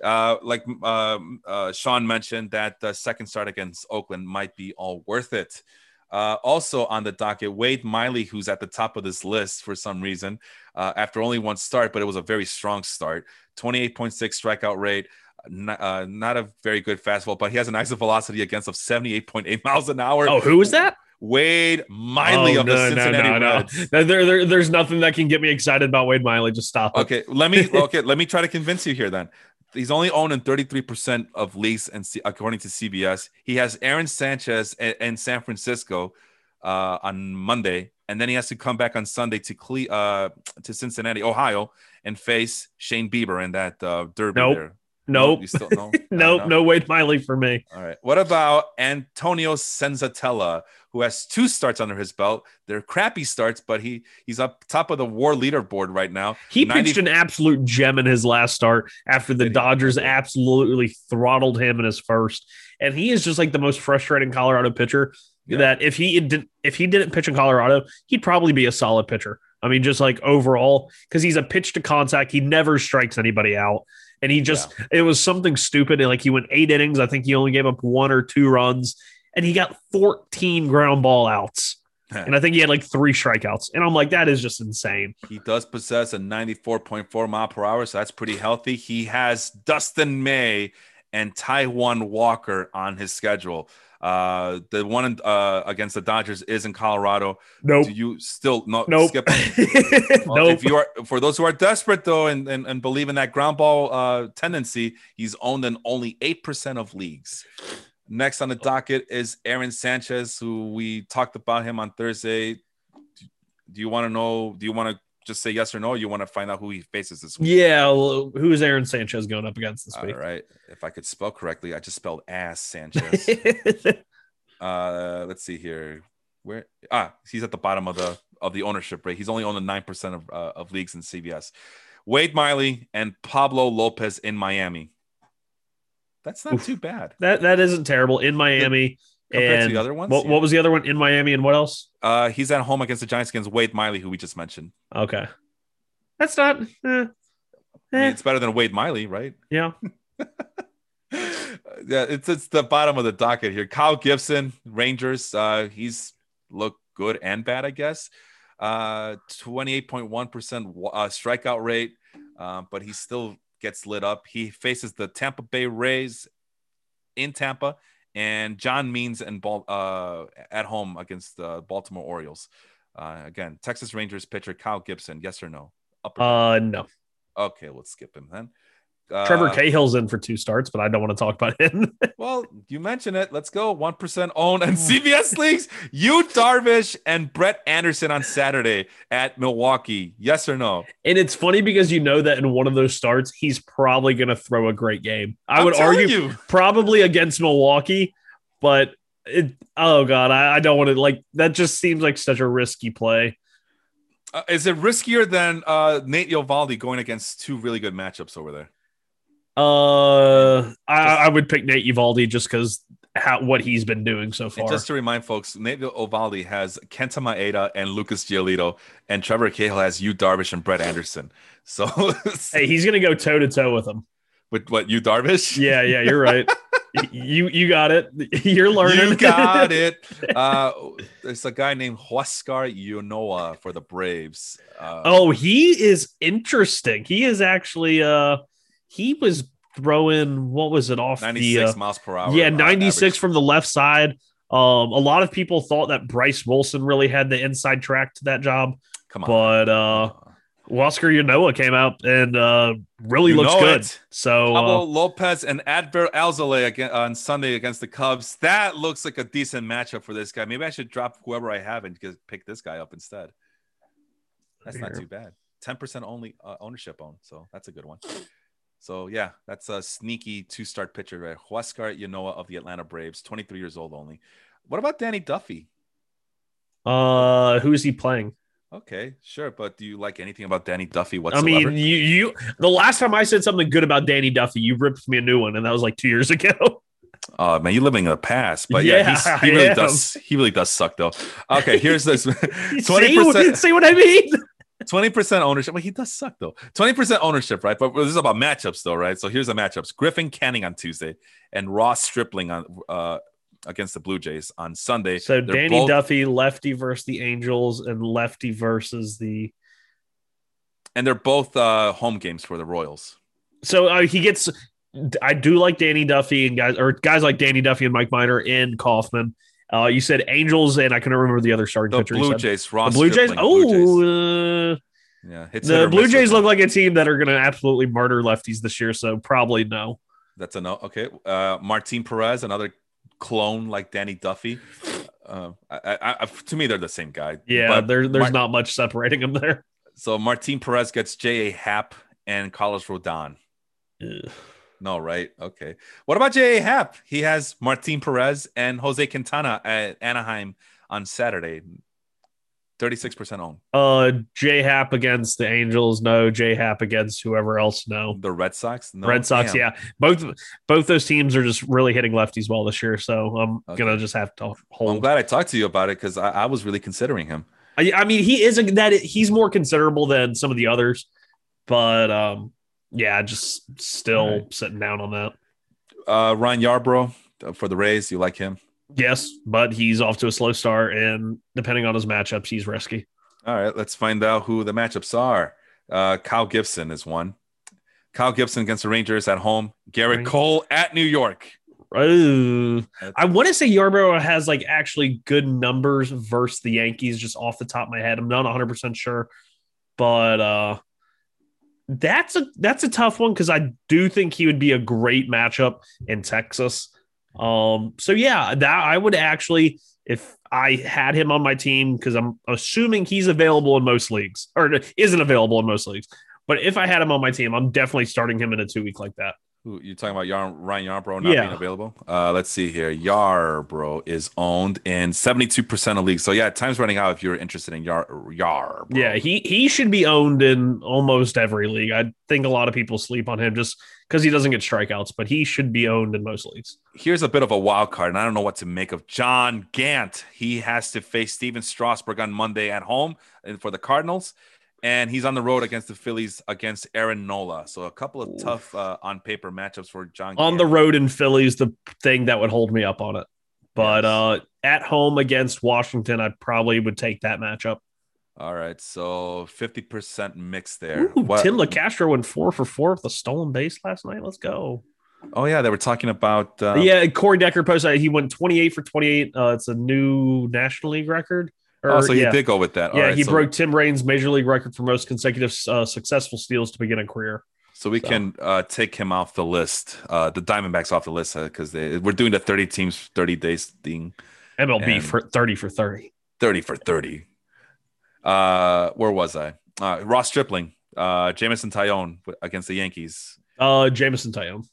S1: uh, like um, uh, Sean mentioned, that the second start against Oakland might be all worth it. Uh, also on the docket, Wade Miley, who's at the top of this list for some reason, uh, after only one start, but it was a very strong start. 28.6 strikeout rate, n- uh, not a very good fastball, but he has an exit velocity against of 78.8 miles an hour.
S2: Oh, who is that?
S1: Wade Miley
S2: Oh,
S1: of the
S2: no, no,
S1: Cincinnati
S2: no, no.
S1: Reds.
S2: There, there, there's nothing that can get me excited about Wade Miley. Just stop it.
S1: Okay, let me okay, let me try to convince you here then. He's only owned in 33% of leagues and C- according to CBS. He has Aaron Sanchez in, in San Francisco uh, on Monday, and then he has to come back on Sunday to Cle- uh, to Cincinnati, Ohio, and face Shane Bieber in that uh, derby
S2: Nope.
S1: there.
S2: Nope.
S1: you still no,
S2: nope. No Wade Miley for me.
S1: All right. What about Antonio Senzatela, who has two starts under his belt? They're crappy starts, but he he's up top of the WAR leaderboard right now.
S2: He
S1: 90
S2: pitched an absolute gem in his last start after the Dodgers absolutely throttled him in his first. And he is just like the most frustrating Colorado pitcher
S1: Yeah.
S2: that if he did if he didn't pitch in Colorado, he'd probably be a solid pitcher. I mean, just like overall, because he's a pitch to contact, he never strikes anybody out. And he just it was something stupid. Like he went eight innings. I think he only gave up one or two runs, and he got 14 ground ball outs. And I think he had like three strikeouts. And I'm like, that is just insane.
S1: He does possess a 94.4 mile per hour, so that's pretty healthy. He has Dustin May and Taijuan Walker on his schedule. Uh, the one uh, against the Dodgers is in Colorado.
S2: Nope.
S1: Do you still no
S2: Nope.
S1: skip? Well,
S2: nope.
S1: If you are for those who are desperate though and, and, and believe in that ground ball uh, tendency, he's owned in only eight percent of leagues. Next on the docket is Aaron Sanchez, who we talked about him on Thursday. Do you want to know? Do you want to just say yes or no? You want to find out who he faces this week?
S2: Yeah, well, who is Aaron Sanchez going up against this
S1: All
S2: week?
S1: right. If I could spell correctly, I just spelled ass Sanchez. uh, let's see here. Where ah, he's at the bottom of the of the ownership rate. He's only owned in nine percent of uh, of leagues in CBS. Wade Miley and Pablo Lopez in Miami. That's not
S2: Oof.
S1: too bad
S2: that that isn't terrible in Miami.
S1: Compared
S2: and
S1: to the other ones.
S2: what,
S1: yeah.
S2: what was the other one in Miami and what else?
S1: uh, he's at home against the Giants against Wade Miley, who we just mentioned.
S2: Okay, that's not. eh,
S1: I mean,
S2: eh,
S1: it's better than Wade Miley, right?
S2: yeah,
S1: yeah, it's it's the bottom of the docket here. Kyle Gibson, Rangers. Uh, he's looked good and bad, I guess. Uh, twenty eight point one percent uh, strikeout rate, uh, but he still gets lit up. He faces the Tampa Bay Rays in Tampa and John Means and Bal- uh, at home against the Baltimore Orioles. Uh, again, Texas Rangers pitcher Kyle Gibson. Yes or no? Up or
S2: uh, no.
S1: Okay, let's skip him then. Uh,
S2: Trevor Cahill's in for two starts, but I don't want to talk about him.
S1: Well, you mentioned it. Let's go. 1% own and CBS leagues. Yu, Darvish, and Brett Anderson on Saturday at Milwaukee. Yes or no?
S2: and it's funny because you know that in one of those starts, he's probably going to throw a great game. I
S1: I'm
S2: would argue
S1: you.
S2: probably against Milwaukee, but it, oh god, I, I don't want to like that. Just seems like such a risky play.
S1: Uh, is it riskier than uh, Nate Eovaldi going against two really good matchups over there?
S2: Uh, I, I would pick Nate Eovaldi just because how what he's been doing so
S1: And
S2: far.
S1: just to remind folks, Nate Eovaldi has Kenta Maeda and Lucas Giolito, and Trevor Cahill has Yu, Darvish, and Brett Anderson. So,
S2: hey, he's gonna go toe to toe with him.
S1: with what you, Darvish?
S2: Yeah, yeah, you're right. You you got it. You're learning.
S1: You got it. Uh, there's a guy named Huascar Ynoa for the Braves. Uh,
S2: Oh, he is interesting. He is actually uh he was throwing what was it off
S1: 96
S2: the uh,
S1: miles per hour.
S2: yeah
S1: uh,
S2: 96
S1: average.
S2: from the left side. Um, a lot of people thought that Bryce Wilson really had the inside track to that job,
S1: Come on.
S2: but uh, Huascar Ynoa came out and uh, really
S1: You
S2: looks good.
S1: it.
S2: So
S1: Pablo
S2: uh,
S1: Lopez and Adbert Alzolay again on Sunday against the Cubs. That looks like a decent matchup for this guy. Maybe I should drop whoever I have and just pick this guy up instead. That's not too bad. 10% only uh, ownership own. So that's a good one. So yeah, that's a sneaky two start pitcher, right? Huascar Ynoa of the Atlanta Braves, 23 years old only. What about Danny Duffy?
S2: uh, who is he playing?
S1: Okay, sure. But do you like anything about Danny Duffy whatsoever?
S2: I mean, you you the last time I said something good about Danny Duffy, you ripped me a new one, and that was like two years ago.
S1: Oh man, you're living in the past. But yeah,
S2: Yeah,
S1: he's, he really
S2: am.
S1: does. He really does suck though. Okay, here's this. Twenty percent.
S2: see what I mean?
S1: Twenty percent ownership. Well, he does suck though. Twenty percent ownership, right? But this is about matchups, though, right? So here's the matchups: Griffin Canning on Tuesday and Ross Stripling on uh, against the Blue Jays on Sunday.
S2: So
S1: They're
S2: Danny
S1: both-
S2: Duffy, lefty versus the Angels, and lefty versus the.
S1: and they're both uh, home games for the Royals.
S2: So uh, he gets. I do like Danny Duffy and guys or guys like Danny Duffy and Mike Minor and Kauffman. Uh, you said Angels, and I couldn't remember the other starting
S1: The
S2: pitcher.
S1: Blue. Jays,
S2: The
S1: Ross.
S2: Blue Jays.
S1: Stripling, Blue Jays.
S2: Oh,
S1: yeah.
S2: the Blue Jays look like a team that are going to absolutely murder lefties this year. So probably no.
S1: That's a no. Okay. Uh, Martin Perez, another clone like Danny Duffy. Uh, I, I, to me, they're the same guy.
S2: Yeah,
S1: But
S2: there, there's
S1: Mar-
S2: not much separating them there.
S1: So Martin Perez gets J.A. Happ and Carlos Rodon.
S2: Ugh.
S1: No, right? Okay. What about J.A. Happ? He has Martin Perez and Jose Quintana at Anaheim on Saturday. 36% owned.
S2: Uh, J Hap against the Angels, no. J Hap against whoever else, no.
S1: The Red Sox? No.
S2: Red Sox,
S1: Damn.
S2: yeah. Both both those teams are just really hitting lefties well this year. So I'm
S1: Okay.
S2: gonna just have to
S1: hold. I'm glad I talked to you about it because I, I was really considering him.
S2: I, I mean, he is a, that he's more considerable than some of the others, but um, yeah, just still
S1: All right.
S2: sitting down on that.
S1: Uh, Ryan Yarbrough uh, for the Rays. You like him?
S2: Yes, but he's off to a slow start, and depending on his matchups, he's risky.
S1: All right, let's find out who the matchups are. Uh, Kyle Gibson is one. Kyle Gibson against the Rangers at home. Gerrit
S2: Right.
S1: Cole at New York.
S2: Oh, I want to say Yarbrough has like actually good numbers versus the Yankees, just off the top of my head. I'm not 100 percent sure, but uh, that's a that's a tough one because I do think he would be a great matchup in Texas. Um, so yeah, that I would actually if I had him on my team because I'm assuming he's available in most leagues or isn't available in most leagues. But if I had him on my team, I'm definitely starting him in a two week like that.
S1: Who you talking about? Yar- Ryan Yarbrough not
S2: Yeah.
S1: being available. Uh, let's see here. Yarbrough is owned in seventy-two percent of leagues. So yeah, time's running out if you're interested in Yar Yarbrough.
S2: Yeah, he he should be owned in almost every league. I think a lot of people sleep on him just because he doesn't get strikeouts, but he should be owned in most leagues.
S1: Here's a bit of a wild card, and I don't know what to make of John Gant. He has to face Stephen Strasburg on Monday at home for the Cardinals, and he's on the road against the Phillies against Aaron Nola. So a couple of
S2: Oof.
S1: tough uh, on paper matchups for John.
S2: On
S1: Gant.
S2: the road in Philly's the thing that would hold me up on it. But
S1: Yes.
S2: uh at home against Washington, I probably would take that matchup.
S1: All right, so fifty percent mix there.
S2: Ooh,
S1: What-
S2: Tim Locastro went four for four with a stolen base last night. Let's go.
S1: Oh yeah, they were talking about. Uh,
S2: yeah, Corey Decker posted he went 28 for 28. Uh, it's a new National League record. Or,
S1: Oh, so he
S2: yeah.
S1: did go with that. All
S2: Yeah,
S1: right,
S2: he
S1: so-
S2: broke Tim Raines' major league record for most consecutive uh, successful steals to begin a career.
S1: So we
S2: So-
S1: can uh, take him off the list, uh, the Diamondbacks off the list, because they we're doing the 30 teams, 30 days thing,
S2: MLB for 30 for 30.
S1: 30 for 30. Uh, where was I? Uh, Ross Stripling, uh, Jameson Taillon against the Yankees.
S2: Uh, Jameson Taillon.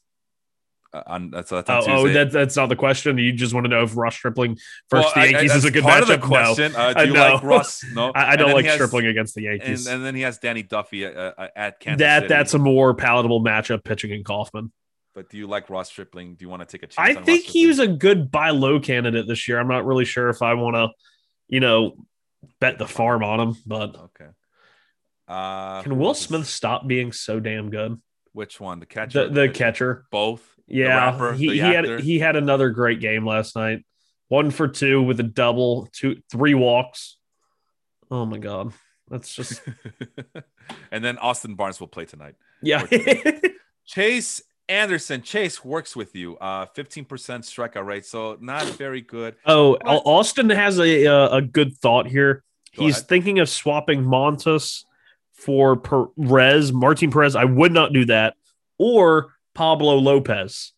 S1: Uh, on that's, that's on
S2: Oh, oh that, that's not the question. You just want to know if Ross Stripling versus
S1: Well, I-
S2: the
S1: I-
S2: Yankees is a good
S1: part of
S2: matchup.
S1: the question. Uh, do
S2: I
S1: you like Ross? No,
S2: no, I, I don't like
S1: he has-
S2: Stripling against the Yankees.
S1: and then he has Danny Duffy uh, uh, at Kansas
S2: that
S1: City.
S2: that's a more palatable matchup pitching in Kauffman.
S1: But do you like Ross Stripling? Do you want to take a chance?
S2: I think he was a good buy low candidate this year. I'm not really sure if I want to, you know, bet the farm on him. But
S1: okay. Uh,
S2: can Will Smith stop being so damn good?
S1: Which one? The catcher.
S2: The the catcher.
S1: Both.
S2: Yeah,
S1: rapper,
S2: he, he had he had another great game last night. One for two with a double, two three walks. Oh my god, that's just
S1: and then Austin Barnes will play tonight.
S2: yeah.
S1: Chase Anderson. Chase works with you. Uh, 15% strikeout rate, so not very good.
S2: oh,
S1: What?
S2: Austin has a a, a good thought here.
S1: Go
S2: He's
S1: ahead.
S2: thinking of swapping Montas for Perez, Martin Perez. I would not do that, or Pablo Lopez.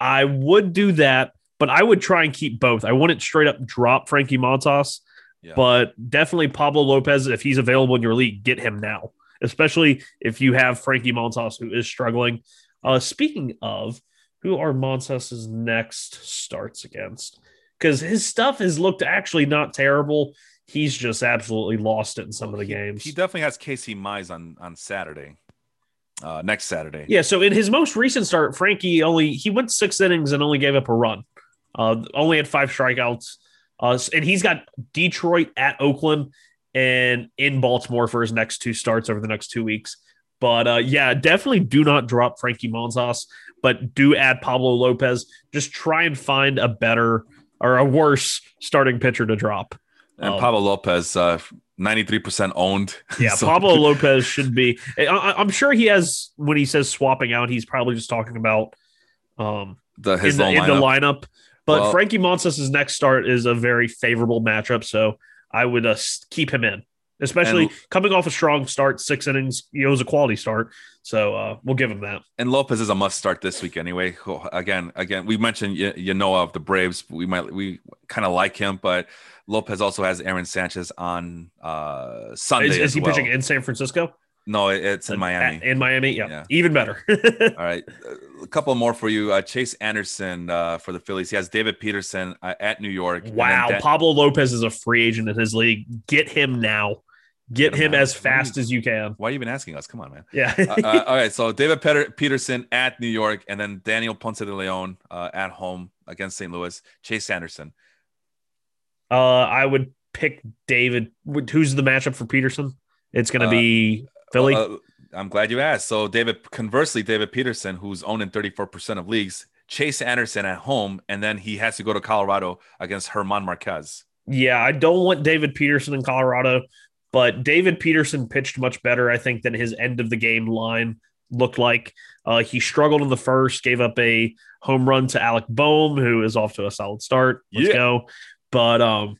S2: I would do that, but I would try and keep both. I wouldn't straight up drop Frankie Montas,
S1: Yeah.
S2: but definitely Pablo Lopez, if he's available in your league, get him now, especially if you have Frankie Montas who is struggling. Uh, speaking of, who are Montas's next starts against? Because his stuff has looked actually not terrible. He's just absolutely lost it in some of the games.
S1: He definitely has Casey Mize on on Saturday. Uh, next Saturday.
S2: Yeah, so in his most recent start, Frankie only he went six innings and only gave up a run. Uh, only had five strikeouts. Uh, and he's got Detroit at Oakland and in Baltimore for his next two starts over the next two weeks. But uh, yeah, definitely do not drop Frankie Montas, but do add Pablo Lopez. Just try and find a better or a worse starting pitcher to drop.
S1: And
S2: Um,
S1: Pablo Lopez, uh, 93% owned.
S2: Yeah,
S1: So-
S2: Pablo Lopez should be. I, I'm sure he has when he says swapping out, he's probably just talking about um,
S1: the his
S2: in, the,
S1: little
S2: in the
S1: lineup.
S2: lineup. But
S1: Well-
S2: Frankie Montas' next start is a very favorable matchup, so I would uh, keep him in, especially
S1: And-
S2: coming off a strong start, six innings. You know, it was a quality start, so uh, we'll give him that.
S1: And Lopez is a must start this week anyway. Again, again, we mentioned you, you know of the Braves. We might we kind of like him, but Lopez also has Aaron Sanchez on uh Sunday.
S2: Is, is he
S1: well.
S2: pitching in San Francisco?
S1: No, it's in Miami.
S2: In Miami, yeah,
S1: Yeah.
S2: even better.
S1: All right, a couple more for you. Uh, Chase Anderson uh, for the Phillies. He has David Peterson uh, at New York.
S2: wow,
S1: Dan-
S2: Pablo Lopez is a free agent in his league. Get him now. Get,
S1: Get him
S2: him as fast as you can.
S1: Why are you even asking us? Come on, man.
S2: Yeah.
S1: uh, uh, all right, so David Peter- Peterson at New York, and then Daniel Ponce de Leon uh, at home against St. Louis. Chase Anderson.
S2: Uh, I would pick David. Who's the matchup for Peterson? It's going to
S1: Uh,
S2: be Philly.
S1: Uh, I'm glad you asked. So David, conversely, David Peterson, who's owned in 34% of leagues, Chase Anderson at home, and then he has to go to Colorado against German Marquez.
S2: yeah, I don't want David Peterson in Colorado, but David Peterson pitched much better, I think, than his end of the game line looked like. Uh, he struggled in the first, gave up a home run to Alec Bohm, who is off to a solid start. Let's
S1: Yeah.
S2: go. But um,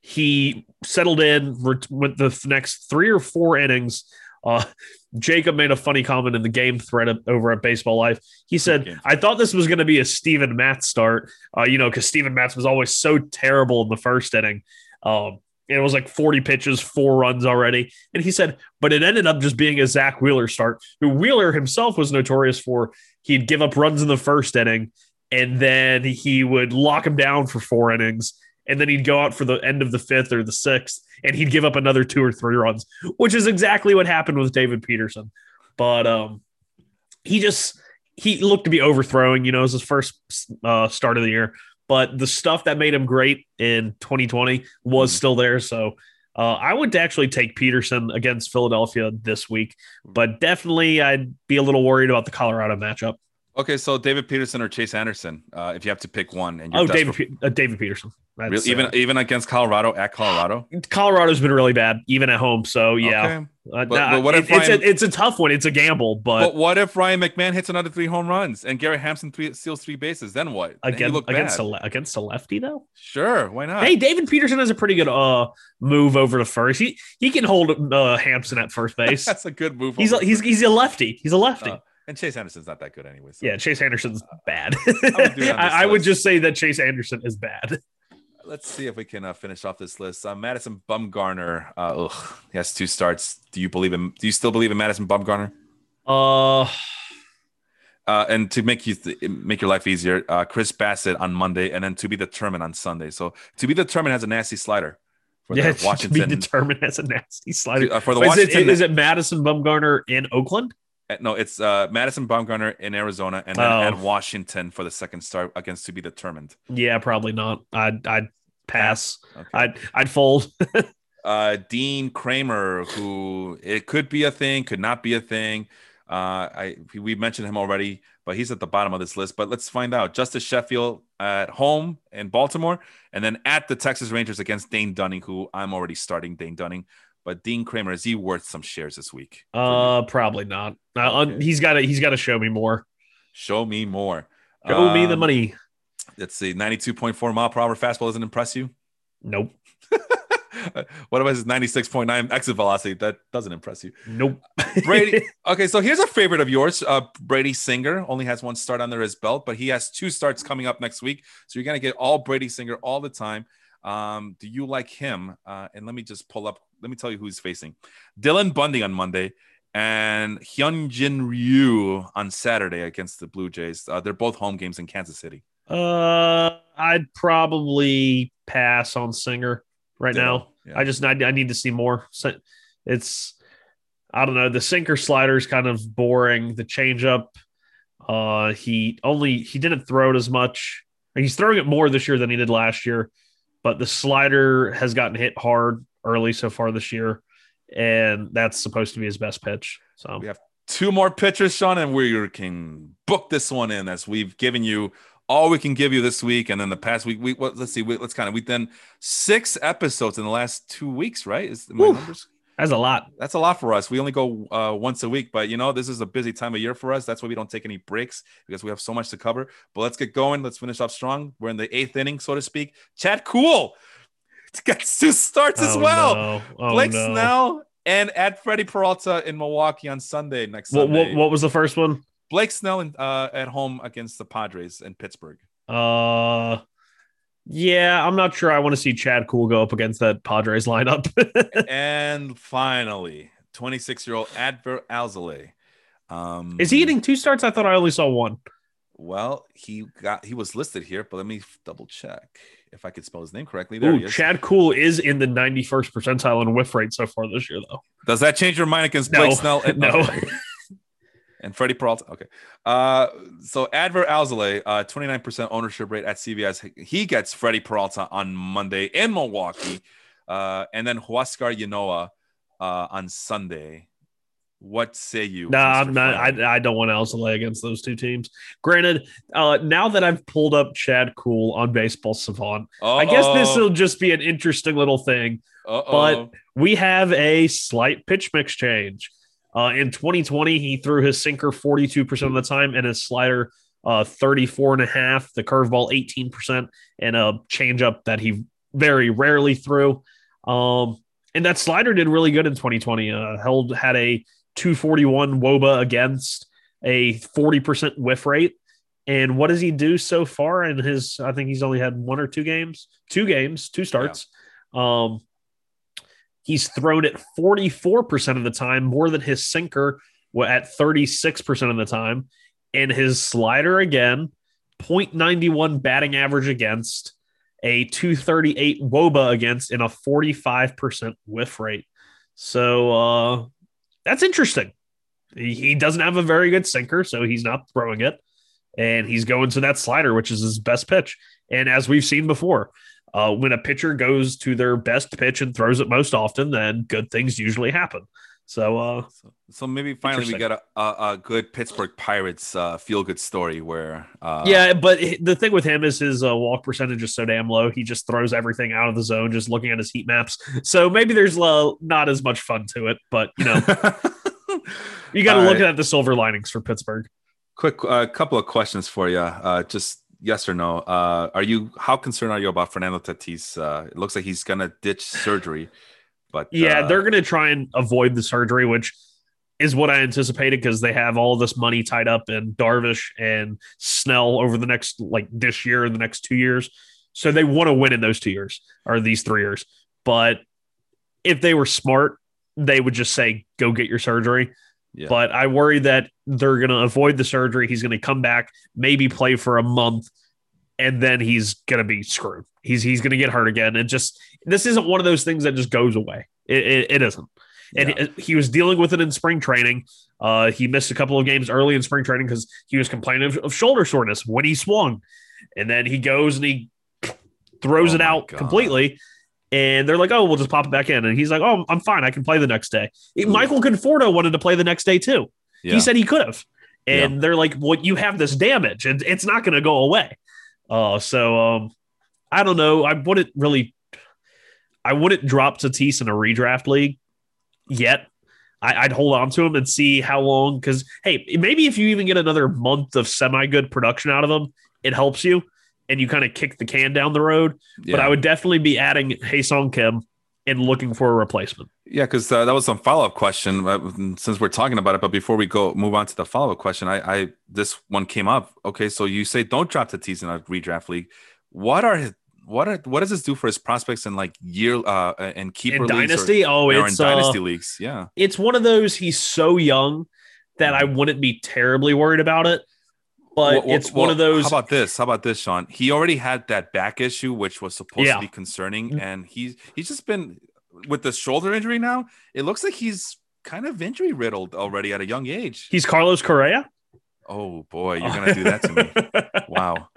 S2: he settled in ret- with the next three or four innings. Uh, Jacob made a funny comment in the game thread over at Baseball Life. He said, I thought this was going to be a Steven Matz start, uh, you know, because Steven Matz was always so terrible in the first inning. Um, it was like 40 pitches, four runs already. And he said, but it ended up just being a Zack Wheeler start, who Wheeler himself was notorious for. He'd give up runs in the first inning, and then he would lock him down for four innings. And then he'd go out for the end of the fifth or the sixth, and he'd give up another two or three runs, which is exactly what happened with David Peterson. But um, he just he looked to be overthrowing. You know, it was his first uh, start of the year, but the stuff that made him great in 2020 was
S1: Mhm.
S2: still there. So uh, I would actually take Peterson against Philadelphia this week, but definitely I'd be a little worried about the Colorado matchup.
S1: Okay, so David Peterson or Chase Anderson, uh, if you have to pick one, and you're
S2: Oh,
S1: desperate-
S2: David uh, David Peterson. That's,
S1: Really? even
S2: uh,
S1: even against Colorado at Colorado.
S2: Colorado's been really bad, even at home. So yeah,
S1: Okay.
S2: Uh,
S1: But- but what
S2: it-
S1: if
S2: it's a it's a tough one. It's a gamble, but,
S1: But what if Ryan McMahon hits another three home runs and Gary Hampson three, steals three bases? Then what? Then
S2: again
S1: look
S2: against a le- against a lefty though.
S1: Sure, why not?
S2: Hey, David Peterson has a pretty good uh move over to first. He he can hold uh, Hampson at first base.
S1: that's a good move.
S2: he's a, he's he's a lefty. He's a lefty.
S1: And Chase Anderson's not that good anyway. so-
S2: yeah, Chase Anderson's bad.
S1: do it on this
S2: I, I would just say that Chase Anderson is bad.
S1: Let's see if we can uh, finish off this list. Uh, Madison Bumgarner. Uh, ugh, he has two starts. Do you believe in? Do you still believe in Madison Bumgarner?
S2: Uh,
S1: Uh, and to make you th- make your life easier, uh, Chris Bassitt on Monday, and then to be determined on Sunday. So to be determined has a nasty slider for
S2: yeah,
S1: the
S2: to be determined as a nasty slider.
S1: uh, for the
S2: Is
S1: Washington,
S2: is it Madison Bumgarner in Oakland?
S1: Uh, No, it's uh, Madison Bumgarner in Arizona and then
S2: Oh.
S1: at Washington for the second start against to be determined.
S2: Yeah, probably not. I'd I'd pass.
S1: Okay.
S2: I'd I'd fold.
S1: uh, Dean Kremer, who it could be a thing, could not be a thing. Uh, I we mentioned him already, but he's at the bottom of this list. But let's find out. Justus Sheffield at home in Baltimore, and then at the Texas Rangers against Dane Dunning, who I'm already starting Dane Dunning. But Dean Kremer is he worth some shares this week?
S2: Uh, probably not. Uh, he's got to he's got to show me more.
S1: Show me more.
S2: Show me the
S1: Um,
S2: money.
S1: Let's see. 92.4 mile per hour fastball doesn't impress you.
S2: Nope.
S1: what about his 96.9 exit velocity? That doesn't impress you.
S2: Nope.
S1: Brady. okay, so here's a favorite of yours. Uh, Brady Singer only has one start under his belt, but he has two starts coming up next week. So you're gonna get all Brady Singer all the time. Um, do you like him? Uh, and let me just pull up. Let me tell you who he's facing: Dylan Bundy on Monday and Hyunjin Ryu on Saturday against the Blue Jays. Uh, they're both home games in Kansas City.
S2: Uh, I'd probably pass on Singer right now.
S1: Yeah.
S2: I just I, I need to see more. It's I don't know. The sinker slider is kind of boring. The changeup, uh, he only he didn't throw it as much. He's throwing it more this year than he did last year, but the slider has gotten hit hard early so far this year, and that's supposed to be his best pitch. So
S1: We have two more pitchers, Sean, and we can book this one in as we've given you all we can give you this week. And then the past week, we let's see, we, let's kind of we've done six episodes in the last two weeks, right? Is my
S2: Woo.
S1: numbers?
S2: That's a lot.
S1: That's a lot for us. We only go uh, once a week, but you know, this is a busy time of year for us. That's why we don't take any breaks because we have so much to cover. But let's get going. Let's finish off strong. We're in the eighth inning, so to speak. Chad Kuhl gets two starts as
S2: Oh,
S1: well.
S2: no. Oh,
S1: Blake
S2: no.
S1: Snell and at Freddie Peralta in Milwaukee on Sunday next
S2: What,
S1: Sunday.
S2: what what was the first one?
S1: Blake Snell in, uh, at home against the Padres in Pittsburgh.
S2: Uh, yeah, I'm not sure. I want to see Chad Kuhl go up against that Padres lineup.
S1: and finally, 26 year old Adbert Alzolay. Um,
S2: Is he getting two starts? I thought I only saw one.
S1: Well, he got he was listed here, but let me double check if I could spell his name correctly. There
S2: Ooh,
S1: he is.
S2: Chad Kuhl is in the 91st percentile in whiff rate so far this year, though.
S1: Does that change your mind against
S2: No,
S1: Blake Snell? And,
S2: no.
S1: And Freddie Peralta. Okay. Uh, so Adbert Alzolay, uh, 29% ownership rate at CBS. He gets Freddie Peralta on Monday in Milwaukee. Uh, and then Huascar Ynoa uh, on Sunday. What say you?
S2: Nah, I'm not. I, I don't want Alzolay against those two teams. Granted, uh, now that I've pulled up Chad Kuhl on Baseball Savant, I guess this will just be an interesting little thing.
S1: Uh-oh.
S2: we have a slight pitch mix change. Uh, in 2020, he threw his sinker 42% of the time and his slider uh, 34 and a half, the curveball 18%, and a changeup that he very rarely threw. Um, and that slider did really good in 2020. Uh, held had a 241 woba against a 40% whiff rate. And what does he do so far in his? I think he's only had one or two games, two games, two starts. Um, He's thrown it 44% of the time, more than his sinker at 36% of the time. And his slider again, 0.91 batting average against, a 238 Woba against, and a 45% whiff rate. So uh, that's interesting. He, he doesn't have a very good sinker, so he's not throwing it. And he's going to that slider, which is his best pitch. And as we've seen before, uh, when a pitcher goes to their best pitch and throws it most often, then good things usually happen. So, uh,
S1: So, so maybe finally we get a, a, a good Pittsburgh Pirates uh, feel good story where uh,
S2: yeah, but the thing with him is his uh, walk percentage is so damn low. He just throws everything out of the zone, just looking at his heat maps. So maybe there's uh, not as much fun to it, but you know, you got to look
S1: right.
S2: at the silver linings for Pittsburgh.
S1: Quick uh, couple of questions for you. Uh, just yes or no. Uh, are you how concerned are you about Fernando Tatis? Uh, it looks like he's gonna ditch surgery, but
S2: Yeah,
S1: uh,
S2: they're going to try and avoid the surgery, which is what I anticipated because they have all this money tied up in Darvish and Snell over the next, like this year and the next two years. So they want to win in those two years or these three years. But if they were smart, they would just say, go get your surgery.
S1: Yeah.
S2: But I worry that they're going to avoid the surgery. He's going to come back, maybe play for a month, and then he's going to be screwed. He's he's going to get hurt again. And just this isn't one of those things that just goes away. It, it, it isn't. And
S1: Yeah.
S2: he, he was dealing with it in spring training. Uh, he missed a couple of games early in spring training because he was complaining of, of shoulder soreness when he swung, and then he goes and he throws
S1: Oh
S2: it out
S1: God.
S2: completely. And they're like, "Oh, we'll just pop it back in." And he's like, "Oh, I'm fine. I can play the next day." Michael Conforto wanted to play the next day too.
S1: yeah.
S2: He said he could have. And they're like, well, you have this damage and it's not going to go away. Uh, so um, I don't know. I wouldn't really, I wouldn't drop Tatis in a redraft league yet. I, I'd hold on to him and see how long. Because, hey, maybe if you even get another month of semi good production out of him, it helps you and you kind of kick the can down the road. But I would definitely be adding Hey Ha-seong Kim and looking for a replacement.
S1: Yeah, because uh, that was some follow up question uh, since we're talking about it. But before we go move on to the follow up question, I, I this one came up. Okay, so you say don't drop Tatis in a redraft league. What are his, what are what does this do for his prospects in like year uh and keeper
S2: In
S1: leagues or-
S2: Dynasty, oh,
S1: or, in
S2: it's uh,
S1: dynasty leagues? Yeah,
S2: it's one of those he's so young that I wouldn't be terribly worried about it. But
S1: Well- well-
S2: it's one of those
S1: How about this? How about this, Sean? He already had that back issue, which was supposed
S2: Yeah.
S1: to be concerning, and he's he's just been with the shoulder injury now. It looks like he's kind of injury riddled already at a young age.
S2: he's Carlos Correa.
S1: Oh boy, you're gonna do that to me. Wow.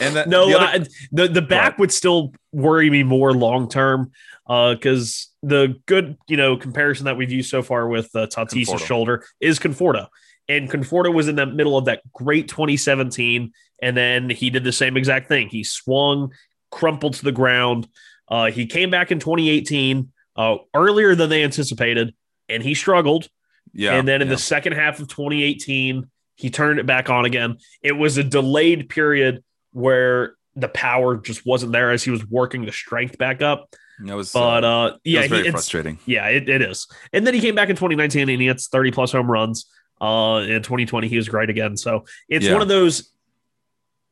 S1: And that,
S2: no,
S1: the other-
S2: I- the the back would still worry me more long term because the good you know comparison that we've used so far with uh, Tatis's
S1: Conforto.
S2: shoulder is Conforto, and Conforto was in the middle of that great 2017, and then he did the same exact thing. He swung, crumpled to the ground. Uh, he came back in 2018 uh, earlier than they anticipated, and he struggled.
S1: yeah,
S2: and then in
S1: yeah.
S2: the second half of 2018, he turned it back on again. It was a delayed period where the power just wasn't there as he was working the strength back up.
S1: It was,
S2: But
S1: uh,
S2: uh,
S1: it
S2: yeah,
S1: was very
S2: it's,
S1: frustrating.
S2: yeah, it, it is. And then he came back in 2019 and he hits 30 plus home runs. Uh, in 2020, he was great again. So it's
S1: Yeah.
S2: one of those.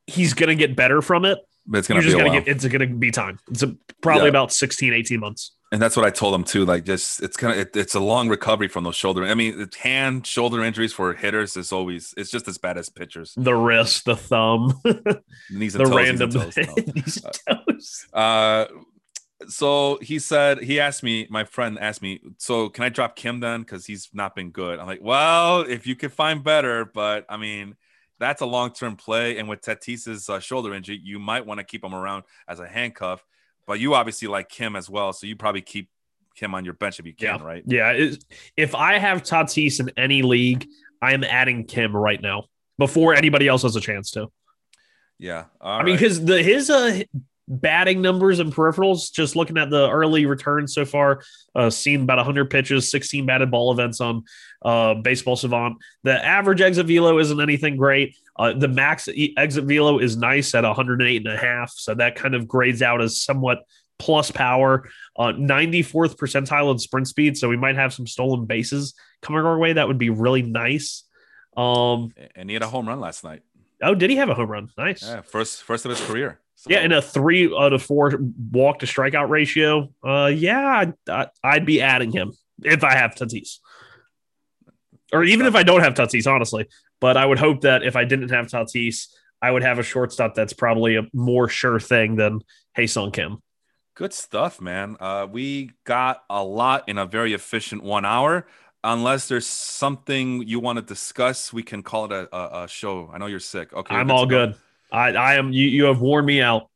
S2: He's gonna get better from it.
S1: But it's
S2: You're
S1: gonna be
S2: just gonna get. It's gonna be time. It's a, probably
S1: Yeah.
S2: about 16, 18 months.
S1: and that's what I told him too. Like, just it's kind of it, it's a long recovery from those shoulder. I mean, it's hand shoulder injuries for hitters is always it's just as bad as pitchers.
S2: The wrist, the thumb,
S1: Knees and
S2: the
S1: toes,
S2: random
S1: knees and toes.
S2: these toes.
S1: Uh, so he said he asked me. My friend asked me, so can I drop Kim then? Because he's not been good. I'm like, well, if you could find better, but I mean. That's a long-term play, and with Tatis's uh, shoulder injury, you might want to keep him around as a handcuff. But you obviously like Kim as well, so you probably keep Kim on your bench if you can,
S2: Yeah.
S1: right?
S2: Yeah, it, if I have Tatis in any league, I am adding Kim right now before anybody else has a chance to.
S1: Yeah.
S2: I mean, because the his uh, batting numbers and peripherals, just looking at the early returns so far, uh, seen about 100 pitches, 16 batted ball events on uh, Baseball Savant. The average exit velo isn't anything great. Uh, the max exit velo is nice at 108 and a half, so that kind of grades out as somewhat plus power. Uh, 94th percentile in sprint speed, so we might have some stolen bases coming our way. That would be really nice. Um,
S1: and he had a home run last night.
S2: oh, did he have a home run? Nice.
S1: Yeah, first first of his career. So,
S2: Yeah, and a three out of four walk to strikeout ratio. Uh, yeah, I'd, I'd be adding him if I have Tatis, or even if I don't have Tatis, honestly. But I would hope that if I didn't have Tatis, I would have a shortstop that's probably a more sure thing than Ha-seong Kim.
S1: good stuff, man. Uh, we got a lot in a very efficient one hour. Unless there's something you want to discuss, we can call it a, a, a show. I know you're sick. Okay,
S2: I'm all
S1: go.
S2: good. I, I am. You, you have worn me out.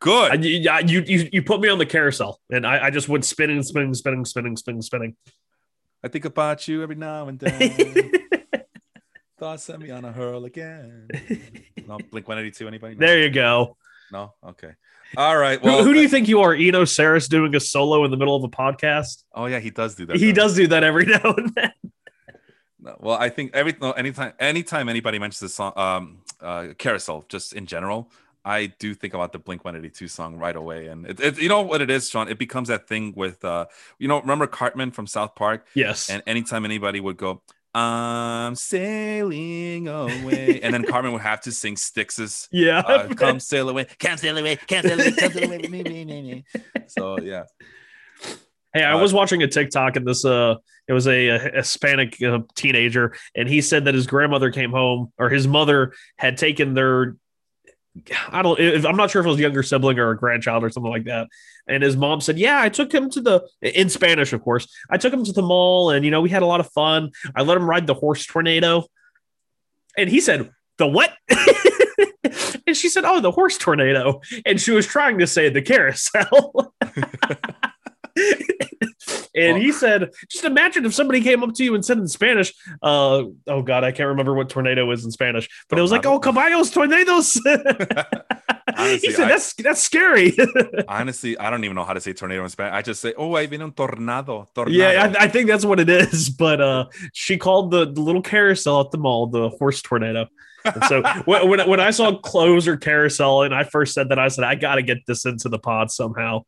S1: Good.
S2: I, you, you, you, put me on the carousel, and I, I just went spinning, spinning, spinning, spinning, spinning, spinning.
S1: I think about you every now and then. Thoughts send me on a hurl again. No, Blink 182. Anybody? No?
S2: there you go.
S1: No. Okay. All right.
S2: Who-
S1: Well,
S2: who, do you think you are? Eno Sarris doing a solo in the middle of a podcast?
S1: Oh yeah, he does do that.
S2: He
S1: though.
S2: does do that every now and then.
S1: Well, I think every no, anytime anytime anybody mentions the song, um, uh, carousel, just in general, I do think about the Blink 182 song right away. And it, it, you know what it is, Sean? It becomes that thing with, uh, you know, remember Cartman from South Park?
S2: Yes.
S1: And anytime anybody would go, I'm sailing away, and then Cartman would have to sing Styx's
S2: yeah.
S1: uh, "Come Sail Away, Come Sail Away, Come Sail Away, Come Sail Away me, me, me, me." So yeah,
S2: Hey, I
S1: Uh,
S2: was watching a TikTok and this uh it was a, a Hispanic uh, teenager and he said that his grandmother came home or his mother had taken their I don't if, I'm not sure if it was a younger sibling or a grandchild or something like that. And his mom said, "Yeah, I took him to the in Spanish, of course. I took him to the mall and you know, we had a lot of fun. I let him ride the horse tornado." And he said, "The what?" and she said, "Oh, the horse tornado." And she was trying to say the carousel. and he said, just imagine if somebody came up to you and said in Spanish, uh, oh God, I can't remember what tornado is in Spanish, but it was like, oh, caballos, tornadoes.
S1: Honestly,
S2: he said,
S1: I-
S2: that's that's scary.
S1: honestly, I don't even know how to say tornado in Spanish. I just say, "Oh, I viene un tornado." tornado.
S2: yeah, I, I think that's what it is. But uh, she called the, the little carousel at the mall the horse tornado. And so when, when, I saw clothes or carousel and I first said that, I said, I got to get this into the pod somehow.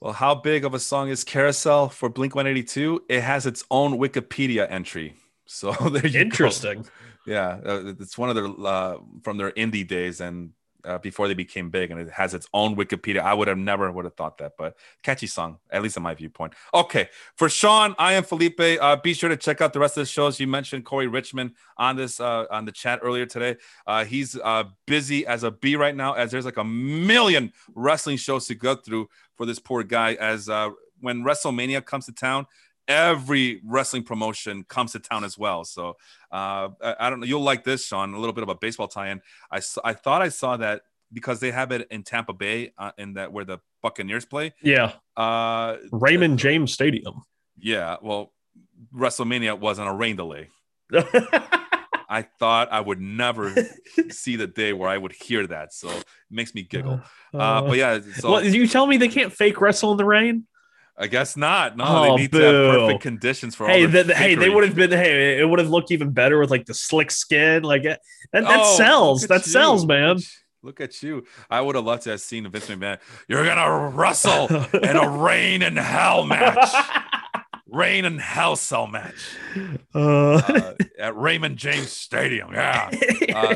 S1: Well, how big of a song is Carousel for Blink 182? It has its own Wikipedia entry. So there you go.
S2: Interesting.
S1: Yeah, uh, it's one of their uh, from their indie days and uh, before they became big, and it has its own Wikipedia. I would have never would have thought that, but catchy song, at least in my viewpoint. Okay, for Sean, I am Felipe. Uh, be sure to check out the rest of the shows. You mentioned Corey Richmond on this uh, on the chat earlier today. Uh, he's uh, busy as a bee right now, as there's like a million wrestling shows to go through for this poor guy. As uh, when WrestleMania comes to town, every wrestling promotion comes to town as well. So uh, I, I don't know. You'll like this, Sean. A little bit of a baseball tie-in. I saw, I thought I saw that because they have it in Tampa Bay, uh, in that where the Buccaneers play.
S2: Yeah.
S1: Uh,
S2: Raymond James Stadium.
S1: yeah. Well, WrestleMania was on a rain delay. I thought I would never see the day where I would hear that. So it makes me giggle. Uh, but yeah, so
S2: well, you tell me they can't fake wrestle in the rain?
S1: I guess not. No,
S2: Oh,
S1: they need to have perfect conditions for
S2: Hey, the, hey, they would have been. Hey, it would have looked even better with like the slick skin. Like that, that
S1: Oh,
S2: sells. That
S1: you.
S2: sells, man.
S1: Look at you. I would have loved to have seen a Vince McMahon. You're gonna wrestle in a rain and hell match. Rain and hell cell match
S2: Uh,
S1: uh, at Raymond James Stadium. Yeah. Uh,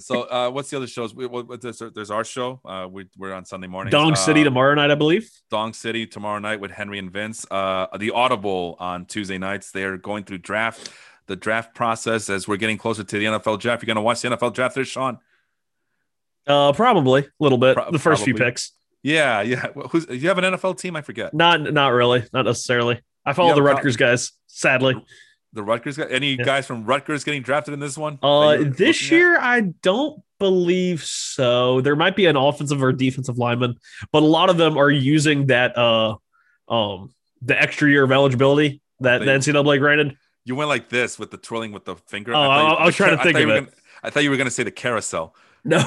S1: so uh, what's the other shows? We, what, there's, there's our show. Uh, we, we're on Sunday morning.
S2: Dong City
S1: uh,
S2: tomorrow night, I believe.
S1: Dong City tomorrow night with Henry and Vince. Uh, the Audible on Tuesday nights. They're going through draft, the draft process as we're getting closer to the NFL draft. You're going to watch the NFL draft there, Sean?
S2: Uh, probably a little bit.
S1: Pro-
S2: the first few picks.
S1: Yeah, yeah. Well, Who's you have an NFL team? I forget.
S2: Not, not really. Not necessarily. I follow the
S1: pro-
S2: Rutgers guys. Sadly,
S1: The Rutgers guy. Any
S2: Yeah.
S1: guys from Rutgers getting drafted in this one?
S2: uh, this
S1: looking at?
S2: year I don't believe so. There might be an offensive or defensive lineman, but a lot of them are using that uh, um, the extra year of eligibility that the NCAA granted.
S1: you went like this with the twirling with the finger.
S2: Oh,
S1: thought you-
S2: I- I was trying to think of it.
S1: Gonna, I thought you were going to say the carousel.
S2: No,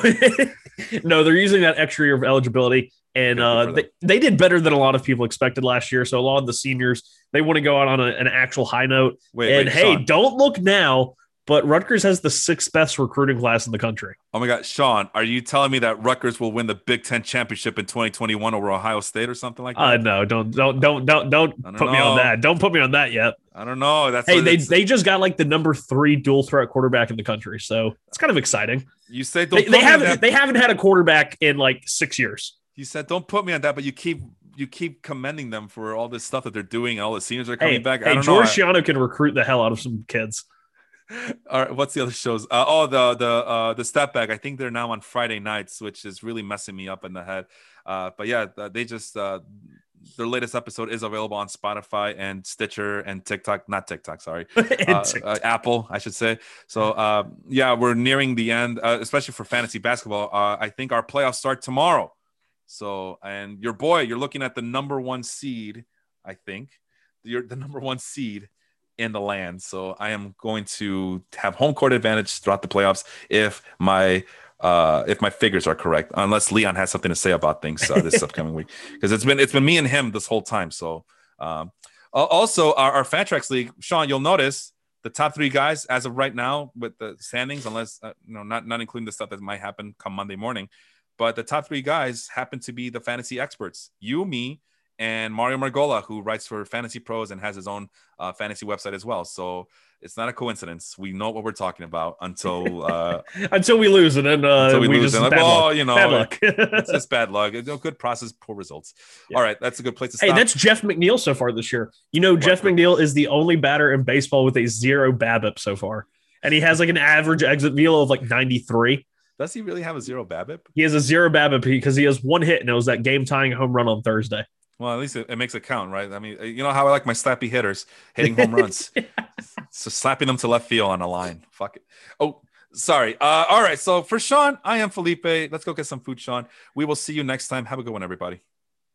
S2: no, they're using that extra year of eligibility, and uh, they, they did better than a lot of people expected last year. So a lot of the seniors they want to go out on a, an actual high note.
S1: Wait,
S2: and
S1: wait,
S2: hey,
S1: Sean.
S2: don't look now, but Rutgers has the sixth best recruiting class in the country.
S1: Oh my God, Sean, are you telling me that Rutgers will win the Big Ten championship in 2021 over Ohio State or something like that?
S2: Uh, no, don't, don't, don't, don't, don't put me on that. Don't put me on that yet.
S1: I don't know. That's
S2: Hey, they they just got like the number three dual threat quarterback in the country, so it's kind of exciting.
S1: you say
S2: They, they haven't
S1: that.
S2: they haven't had a quarterback in like six years.
S1: You said don't put me on that, but you keep you keep commending them for all this stuff that they're doing all the seniors are coming
S2: Hey,
S1: back. I
S2: hey,
S1: don't
S2: George
S1: know.
S2: Schiano can recruit the hell out of some kids.
S1: All right, what's the other shows? Uh, oh, the the uh, the step back. I think they're now on Friday nights, which is really messing me up in the head. Uh, but yeah, they just uh, their latest episode is available on Spotify and Stitcher and TikTok. Not TikTok, sorry, uh, uh, Apple, I should say. So uh, yeah, we're nearing the end, uh, especially for fantasy basketball. Uh, I think our playoffs start tomorrow. So and your boy, you're looking at the number one seed. I think you're the number one seed in the land. So I am going to have home court advantage throughout the playoffs if my uh, if my figures are correct, unless Leon has something to say about things uh, this upcoming week, because it's been it's been me and him this whole time. So um, also our, our Tracks league, Sean, you'll notice the top three guys as of right now with the standings, unless uh, you know, not not including the stuff that might happen come Monday morning, but the top three guys happen to be the fantasy experts. You, me, and Mario Mergola, who writes for Fantasy Pros and has his own uh, fantasy website as well. So it's not a coincidence. We know what we're talking about until uh,
S2: until we lose, and then uh, until we, we lose.
S1: Just, and like, oh, you know, bad luck. it's just bad luck. No Good process, poor results. Yeah. All right, that's a good place to stop.
S2: Hey, that's Jeff McNeil so far this year. You know, what? Jeff McNeil is the only batter in baseball with a zero BABIP so far, and he has like an average exit velo of like ninety three.
S1: Does he really have a zero BABIP?
S2: He has a zero BABIP because he has one hit, and it was that game tying home run on Thursday.
S1: Well, at least it, it, makes it count, right? I mean, you know how I like my slappy hitters hitting home runs. yeah. So slapping them to left field on a line. Fuck it. Oh, sorry. Uh, all right. So for Sean, I am Felipe. Let's go get some food, Sean. We will see you next time. Have a good one, everybody.